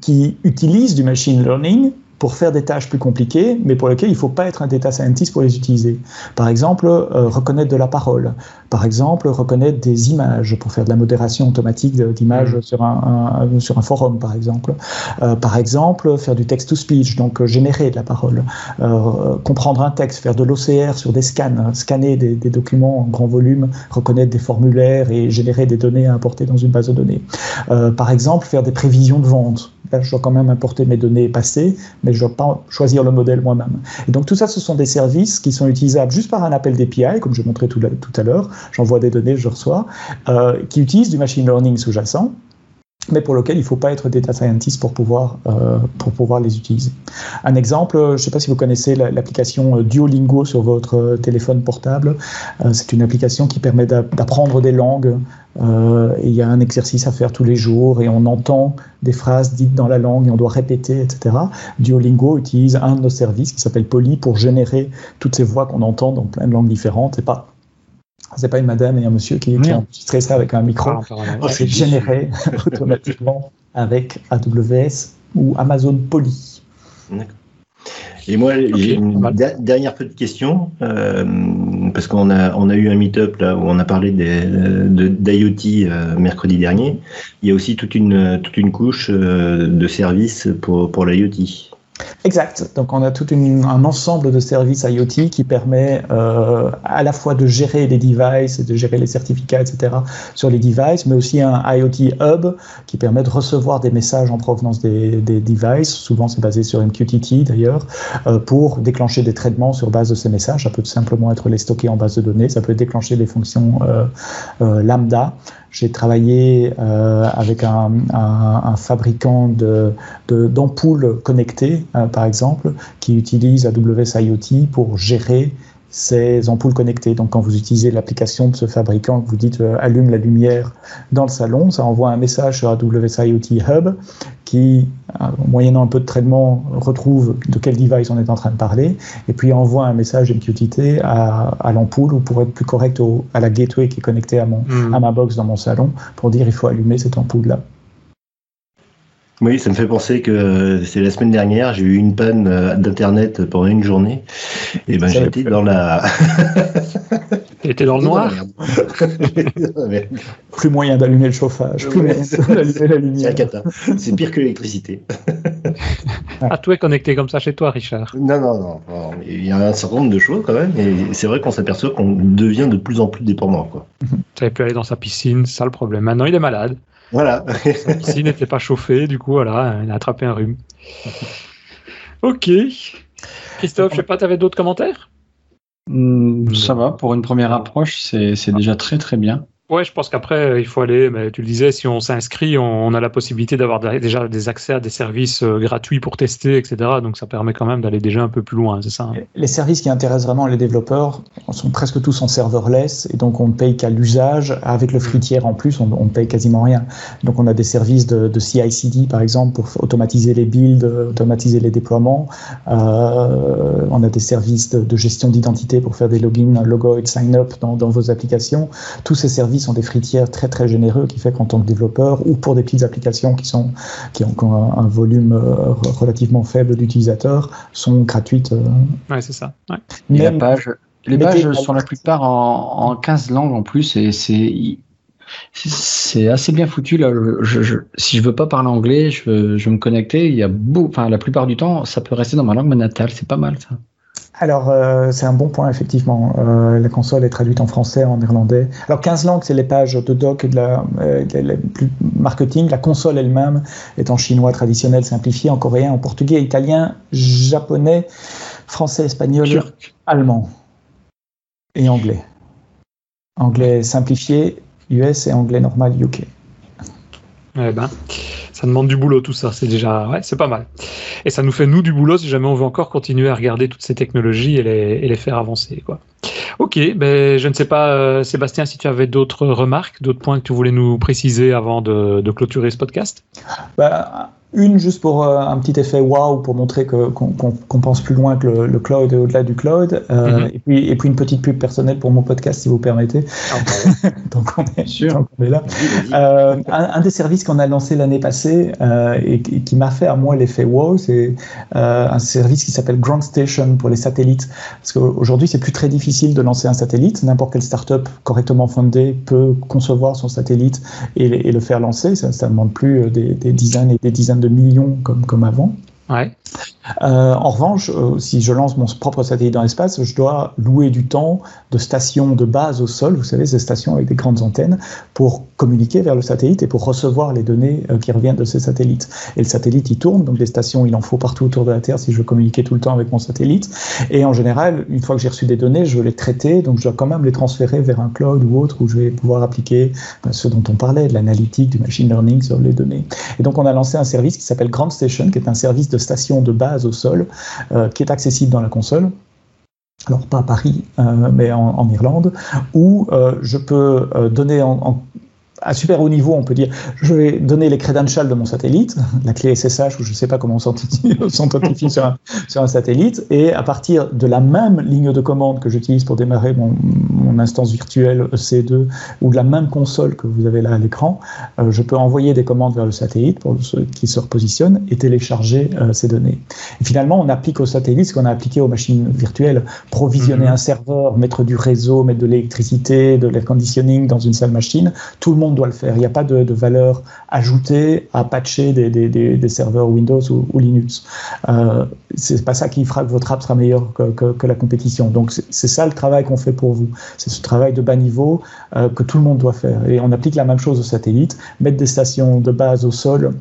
qui utilisent du machine learning pour faire des tâches plus compliquées, mais pour lesquelles il ne faut pas être un data scientist pour les utiliser. Par exemple, euh, reconnaître de la parole. Par exemple, reconnaître des images pour faire de la modération automatique d'images mmh. sur, un, sur un forum, par exemple. Euh, par exemple, faire du text-to-speech, donc euh, générer de la parole. comprendre un texte, faire de l'OCR sur des scans, scanner des, des, documents en grand volume, reconnaître des formulaires et générer des données à importer dans une base de données. par exemple, faire des prévisions de vente Là, je dois quand même importer mes données passées, mais je ne dois pas choisir le modèle moi-même. Et donc tout ça, ce sont des services qui sont utilisables juste par un appel d'API, comme je montrais tout, à l'heure. J'envoie des données, je reçois, euh, qui utilisent du machine learning sous-jacent mais pour lequel il ne faut pas être data scientist pour pouvoir, euh, pour pouvoir les utiliser. Un exemple, je ne sais pas si vous connaissez l'application Duolingo sur votre téléphone portable. Euh, c'est une application qui permet d'apprendre des langues. Euh, il y a un exercice à faire tous les jours et on entend des phrases dites dans la langue et on doit répéter, etc. Duolingo utilise un de nos services qui s'appelle Poly pour générer toutes ces voix qu'on entend dans plein de langues différentes. C'est pas c'est pas une madame et un monsieur qui, qui ont enregistré ça avec un micro. Ah, c'est généré automatiquement avec AWS ou Amazon Poly. D'accord. Et moi, j'ai une dernière petite question, euh, parce qu'on a, on a eu un meet-up là où on a parlé d'IoT euh, mercredi dernier. Il y a aussi toute une, toute une couche euh, de services pour, pour l'IoT. Exact. Donc on a tout un ensemble de services IoT qui permet euh, à la fois de gérer les devices, de gérer les certificats, etc. sur les devices, mais aussi un IoT Hub qui permet de recevoir des messages en provenance des, devices. Souvent c'est basé sur MQTT d'ailleurs, euh, pour déclencher des traitements sur base de ces messages. Ça peut simplement être les stocker en base de données, ça peut déclencher des fonctions euh lambda j'ai travaillé euh, avec un, fabricant d'ampoules connectées, euh, par exemple, qui utilise AWS IoT pour gérer ces ampoules connectées. Donc quand vous utilisez l'application de ce fabricant, que vous dites euh, allume la lumière dans le salon, ça envoie un message sur AWS IoT Hub qui, euh, moyennant un peu de traitement, retrouve de quel device on est en train de parler, et puis envoie un message MQTT à, à l'ampoule, ou pour être plus correct, au, à la gateway qui est connectée à, mon, mmh. à ma box dans mon salon, pour dire il faut allumer cette ampoule-là. Oui, ça me fait penser que c'est la semaine dernière, j'ai eu une panne euh, d'internet pendant une journée. Et ben j'étais dans la. T'étais dans le noir. plus moyen d'allumer le chauffage, plus moyen d'allumer la lumière. C'est pire que l'électricité. ah, tout est connecté comme ça chez toi, Richard. Non, non, non. Il y a un certain nombre de choses quand même, et c'est vrai qu'on s'aperçoit qu'on devient de plus en plus dépendant. Quoi. Tu avais pu aller dans sa piscine, c'est ça le problème. Maintenant, il est malade. Voilà. Ici n'était pas chauffé, du coup, voilà, il a attrapé un rhume. Ok. Christophe, je sais pas, tu avais d'autres commentaires? Hmm, Ça va, pour une première approche, c'est déjà très très bien. Ouais, je pense qu'après, euh, il faut aller, mais tu le disais, si on s'inscrit, on, a la possibilité d'avoir déjà des accès à des services euh, gratuits pour tester, etc. Donc ça permet quand même d'aller déjà un peu plus loin, c'est ça hein. Les services qui intéressent vraiment les développeurs sont presque tous en serverless, et donc on ne paye qu'à l'usage. Avec le fruitière en plus, on ne paye quasiment rien. Donc on a des services de, de CI/CD, par exemple, pour automatiser les builds, automatiser les déploiements. Euh, on a des services de, gestion d'identité pour faire des logins, logout, sign-up dans, dans vos applications. Tous ces services sont des fritières très très généreux qui fait qu'en tant que développeur ou pour des petites applications qui, sont, qui ont un, volume euh, relativement faible d'utilisateurs sont gratuites. Euh. Ouais, c'est ça. les pages, les pages sont la plupart en, en 15 langues en plus et c'est c'est assez bien foutu là. Je, je, si je veux pas parler anglais, je, je me connecter. Il y a beau, enfin la plupart du temps, ça peut rester dans ma langue natale. C'est pas mal ça. Alors, euh, c'est un bon point, effectivement. Euh, la console est traduite en français, en néerlandais. Alors, 15 langues, c'est les pages de doc de la, euh, plus marketing. La console elle-même est en chinois traditionnel simplifié, en coréen, en portugais, italien, japonais, français, espagnol, allemand et anglais. Anglais simplifié, US et anglais normal, UK. Eh ben, ça demande du boulot tout ça, c'est déjà, ouais, c'est pas mal. Et ça nous fait nous du boulot si jamais on veut encore continuer à regarder toutes ces technologies et les, faire avancer, quoi. Ok, ben je ne sais pas, euh, Sébastien, si tu avais d'autres remarques, d'autres points que tu voulais nous préciser avant de, de clôturer ce podcast? Bah, une juste pour euh, un petit effet wow pour montrer qu'on pense plus loin que le, cloud et au-delà du cloud. Euh, mhm. et, puis, et puis une petite pub personnelle pour mon podcast si vous permettez. Ah, donc on est, sûr. on est là. Euh, un, des services qu'on a lancé l'année passée et, qui m'a fait à moi l'effet wow, c'est un service qui s'appelle Ground Station pour les satellites. Parce qu'aujourd'hui c'est plus très difficile de lancer un satellite. N'importe quelle startup correctement fondée peut concevoir son satellite et, le faire lancer. Ça ne demande plus des, des dizaines et des dizaines de millions comme, comme avant. Euh, en revanche, euh, si je lance mon propre satellite dans l'espace, je dois louer du temps de stations de base au sol, vous savez, ces stations avec des grandes antennes, pour communiquer vers le satellite et pour recevoir les données euh, qui reviennent de ces satellites. Et le satellite, il tourne, donc des stations, il en faut partout autour de la Terre si je veux communiquer tout le temps avec mon satellite. Et en général, une fois que j'ai reçu des données, je veux les traiter, donc je dois quand même les transférer vers un cloud ou autre où je vais pouvoir appliquer ben, ce dont on parlait, de l'analytique, du machine learning sur les données. Et donc on a lancé un service qui s'appelle Ground Station, qui est un service de station de base au sol, euh, qui est accessible dans la console. Alors pas à Paris, euh, mais en, Irlande, où euh, je peux donner en, à super haut niveau, on peut dire, je vais donner les credentials de mon satellite, la clé SSH, ou je ne sais pas comment on s'authentifie sur, un, sur un satellite, et à partir de la même ligne de commande que j'utilise pour démarrer mon, mon, instance virtuelle EC2, ou de la même console que vous avez là à l'écran, euh, je peux envoyer des commandes vers le satellite pour qu'il se repositionne et télécharger euh, ces données. Et finalement, on applique au satellite ce qu'on a appliqué aux machines virtuelles, provisionner mm-hmm. un serveur, mettre du réseau, mettre de l'électricité, de l'air conditioning dans une seule machine, tout le monde doit le faire. Il n'y a pas de, valeur ajoutée à patcher des, serveurs Windows ou, Linux. Euh, c'est pas ça qui fera que votre app sera meilleure que, la compétition. Donc c'est ça le travail qu'on fait pour vous. C'est ce travail de bas niveau euh, que tout le monde doit faire. Et on applique la même chose au satellite, mettre des stations de base au sol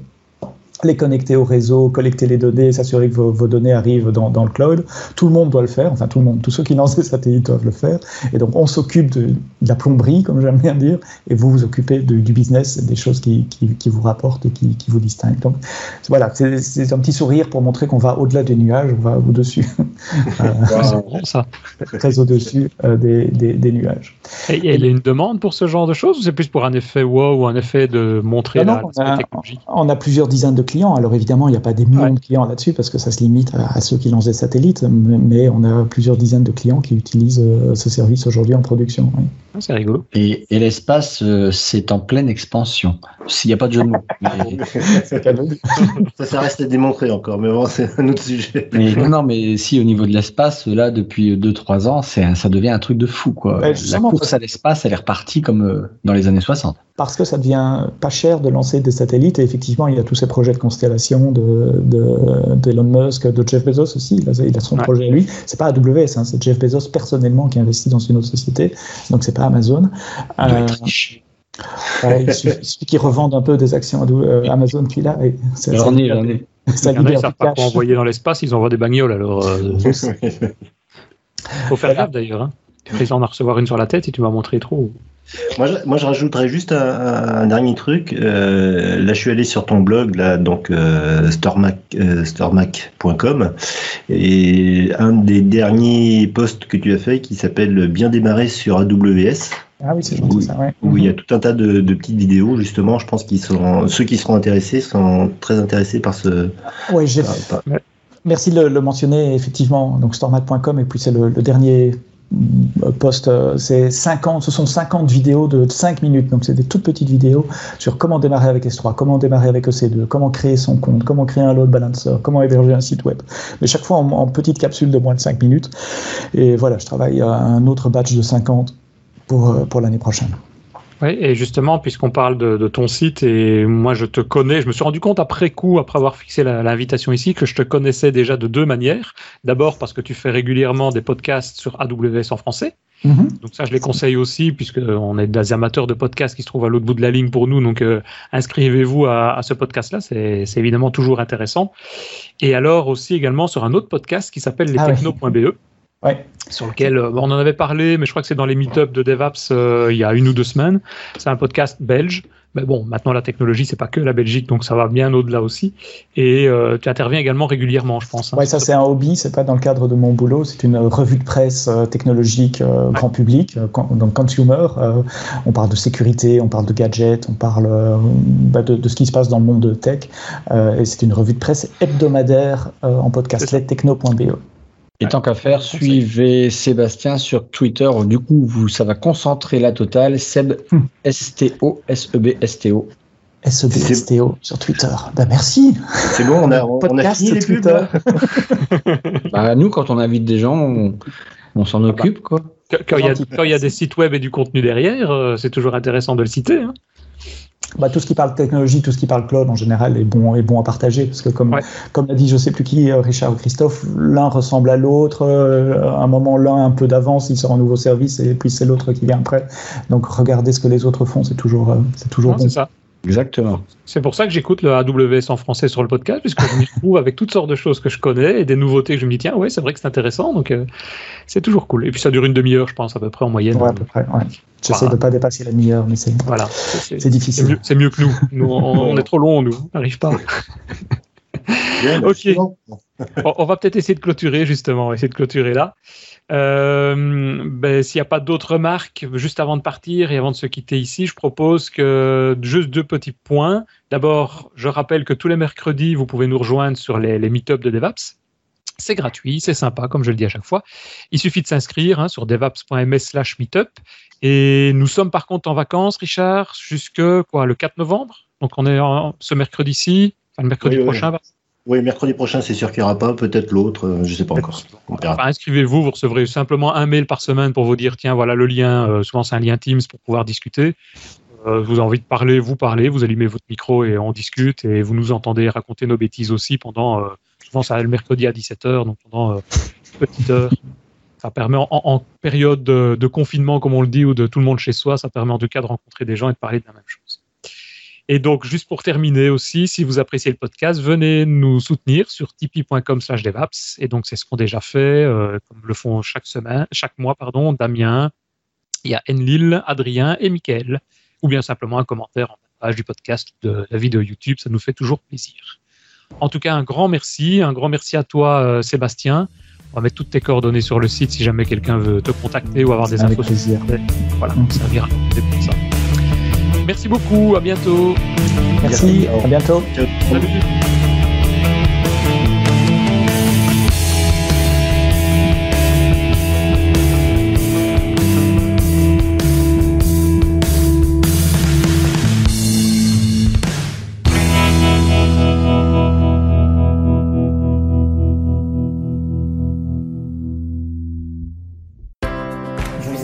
les connecter au réseau, collecter les données, s'assurer que vos, données arrivent dans, le cloud. Tout le monde doit le faire, enfin tout le monde, tous ceux qui lancent des satellites doivent le faire. Et donc on s'occupe de, la plomberie, comme j'aime bien dire, et vous vous occupez du business, des choses qui, qui, vous rapportent et qui, vous distinguent. Donc voilà, c'est un petit sourire pour montrer qu'on va au-delà des nuages, on va au-dessus, euh, ça. très au-dessus euh, des, des, nuages. Et il y a une demande pour ce genre de choses ou c'est plus pour un effet wow ou un effet de montrer la, technologie? On a plusieurs dizaines de clients. Alors évidemment, il n'y a pas des millions de clients là-dessus parce que ça se limite à, ceux qui lancent des satellites, mais, on a plusieurs dizaines de clients qui utilisent euh, ce service aujourd'hui en production. Ah, c'est rigolo. Et, l'espace, euh, c'est en pleine expansion. S'il n'y a pas de jeu de mots. ça, ça reste à démontrer encore, mais bon, c'est un autre sujet. non, mais si au niveau de l'espace, là, depuis 2-3 ans, ça devient un truc de fou. Quoi. La course à l'espace, elle est repartie comme euh, dans les années 60 parce que ça devient pas cher de lancer des satellites. Et effectivement, il y a tous ces projets de constellation de, d'Elon Musk, de Jeff Bezos aussi. Il a, il a son projet à lui. C'est pas AWS, hein, c'est Jeff Bezos personnellement qui investit dans une autre société. Donc c'est pas Amazon. Euh, il suffit, qu'il revende un peu des actions euh, Amazon qu'il a. j'en ai, j'en ai. Ça il y pas envoyer dans l'espace, ils envoient des bagnoles. Alors, euh, faut faire gaffe d'ailleurs. Hein. Tu fais en recevoir une sur la tête et tu vas montrer trop. Moi, je, moi, je rajouterais juste un, dernier truc. Euh, là, je suis allé sur ton blog, là, donc euh, storemac.com, et un des derniers posts que tu as fait qui s'appelle Bien démarrer sur AWS. Ah oui, c'est gentil, ça, ouais. Où il y a tout un tas de, petites vidéos, justement. Je pense qu'ils sont, ceux qui seront intéressés sont très intéressés par ce. Oui, j'ai. Merci de le, mentionner, effectivement. Donc, stormac.com, et puis c'est le, dernier euh, post, euh, c'est 50, ce sont 50 vidéos de 5 minutes, donc c'est des toutes petites vidéos sur comment démarrer avec S3, comment démarrer avec EC2, comment créer son compte, comment créer un load balancer, comment héberger un site web. Mais chaque fois en, en petite capsule de moins de 5 minutes. Et voilà, je travaille à un autre batch de 50 pour, euh, pour l'année prochaine. Oui, et justement, puisqu'on parle de, ton site, et moi je te connais, je me suis rendu compte après coup, après avoir fixé l'invitation ici, que je te connaissais déjà de deux manières. D'abord parce que tu fais régulièrement des podcasts sur AWS en français. Mm-hmm. Donc ça, je les conseille aussi, puisqu'on est des amateurs de podcasts qui se trouvent à l'autre bout de la ligne pour nous. Donc euh, inscrivez-vous à, ce podcast-là, c'est évidemment toujours intéressant. Et alors aussi également sur un autre podcast qui s'appelle lestechno.be. Ouais. Sur lequel euh, on en avait parlé, mais je crois que c'est dans les meet-ups de DevApps euh, il y a une ou deux semaines. C'est un podcast belge. Mais bon, maintenant la technologie, c'est pas que la Belgique, donc ça va bien au-delà aussi. Et euh, tu interviens également régulièrement, je pense. Hein. Oui, ça c'est un hobby, c'est pas dans le cadre de mon boulot. C'est une revue de presse technologique grand public, donc consumer. on parle de sécurité, on parle de gadgets, on parle bah, de, ce qui se passe dans le monde de tech. et c'est une revue de presse hebdomadaire en podcast, lettechno.be. Et tant qu'à faire, suivez Sébastien sur Twitter. Du coup, vous, ça va concentrer la totale. Seb, S-T-O, S-E-B-S-T-O. S-E-B-S-T-O sur Twitter. Ben merci. C'est bon, on a, on a fini les Twitter. bah, nous, quand on invite des gens, on, s'en ah bah. occupe. quoi. Quand il y, a des sites web et du contenu derrière, euh, c'est toujours intéressant de le citer. Hein bah, tout ce qui parle technologie, tout ce qui parle cloud en général est bon, est bon à partager parce que comme, comme l'a dit je sais plus qui, euh, Richard ou Christophe, l'un ressemble à l'autre. Euh, à un moment, l'un un peu d'avance, il sort un nouveau service et puis c'est l'autre qui vient après. Donc regardez ce que les autres font, c'est toujours, euh, c'est toujours bon. C'est ça. Exactement. C'est pour ça que j'écoute le AWS en français sur le podcast, puisque je m'y retrouve avec toutes sortes de choses que je connais et des nouveautés que je me dis, tiens, ouais, c'est vrai que c'est intéressant, donc c'est toujours cool. Et puis ça dure une demi-heure, je pense, à peu près en moyenne. Ouais, à peu près, ouais. J'essaie de ne pas dépasser la demi-heure, mais c'est voilà, c'est difficile. C'est mieux, que nous. nous on, est trop long, nous. On n'arrive pas. ok. on va peut-être essayer de clôturer, justement. essayer de clôturer là. Euh, ben, S'il n'y a pas d'autres remarques, juste avant de partir et avant de se quitter ici, je propose que juste deux petits points. D'abord, je rappelle que tous les mercredis, vous pouvez nous rejoindre sur les, les meet-ups de DevApps. C'est gratuit, c'est sympa, comme je le dis à chaque fois. Il suffit de s'inscrire hein, sur devaps.ms slash meetup. Et nous sommes par contre en vacances, Richard, jusque quoi, le 4 novembre? Donc on est ce mercredi-ci, enfin, le mercredi prochain. Oui. Mercredi prochain, c'est sûr qu'il n'y aura pas, peut-être l'autre, euh, je ne sais pas encore. Inscrivez-vous, vous recevrez simplement un mail par semaine pour vous dire tiens, voilà le lien, euh, souvent c'est un lien Teams pour pouvoir discuter. Euh, vous avez envie de parler, vous parlez, vous allumez votre micro et on discute et vous nous entendez raconter nos bêtises aussi pendant, souvent ça le mercredi à 17h, donc pendant une petite heure. Ça permet en, période de, confinement, comme on le dit, ou de tout le monde chez soi, ça permet en tout cas de rencontrer des gens et de parler de la même chose. Et donc, juste pour terminer aussi, si vous appréciez le podcast, venez nous soutenir sur tipeee.com slash devaps. Et donc, c'est ce qu'on déjà fait, euh, comme le font chaque semaine, chaque mois, pardon, Damien, il y a Enlil, Adrien et Mickaël. Ou bien simplement un commentaire en page du podcast de la vidéo YouTube, ça nous fait toujours plaisir. En tout cas, un grand merci, un grand merci à toi, euh, Sébastien. On va mettre toutes tes coordonnées sur le site si jamais quelqu'un veut te contacter ou avoir des Avec infos. plaisir. Voilà, ça servira pour ça. Merci beaucoup, à bientôt. Merci, à bientôt. Salut.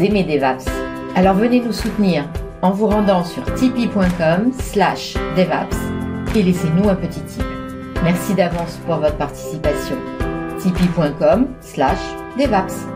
aimez DevApps. Alors venez nous soutenir en vous rendant sur tipeee.com slash DevApps et laissez-nous un petit tip. Merci d'avance pour votre participation. tipeee.com slash DevApps.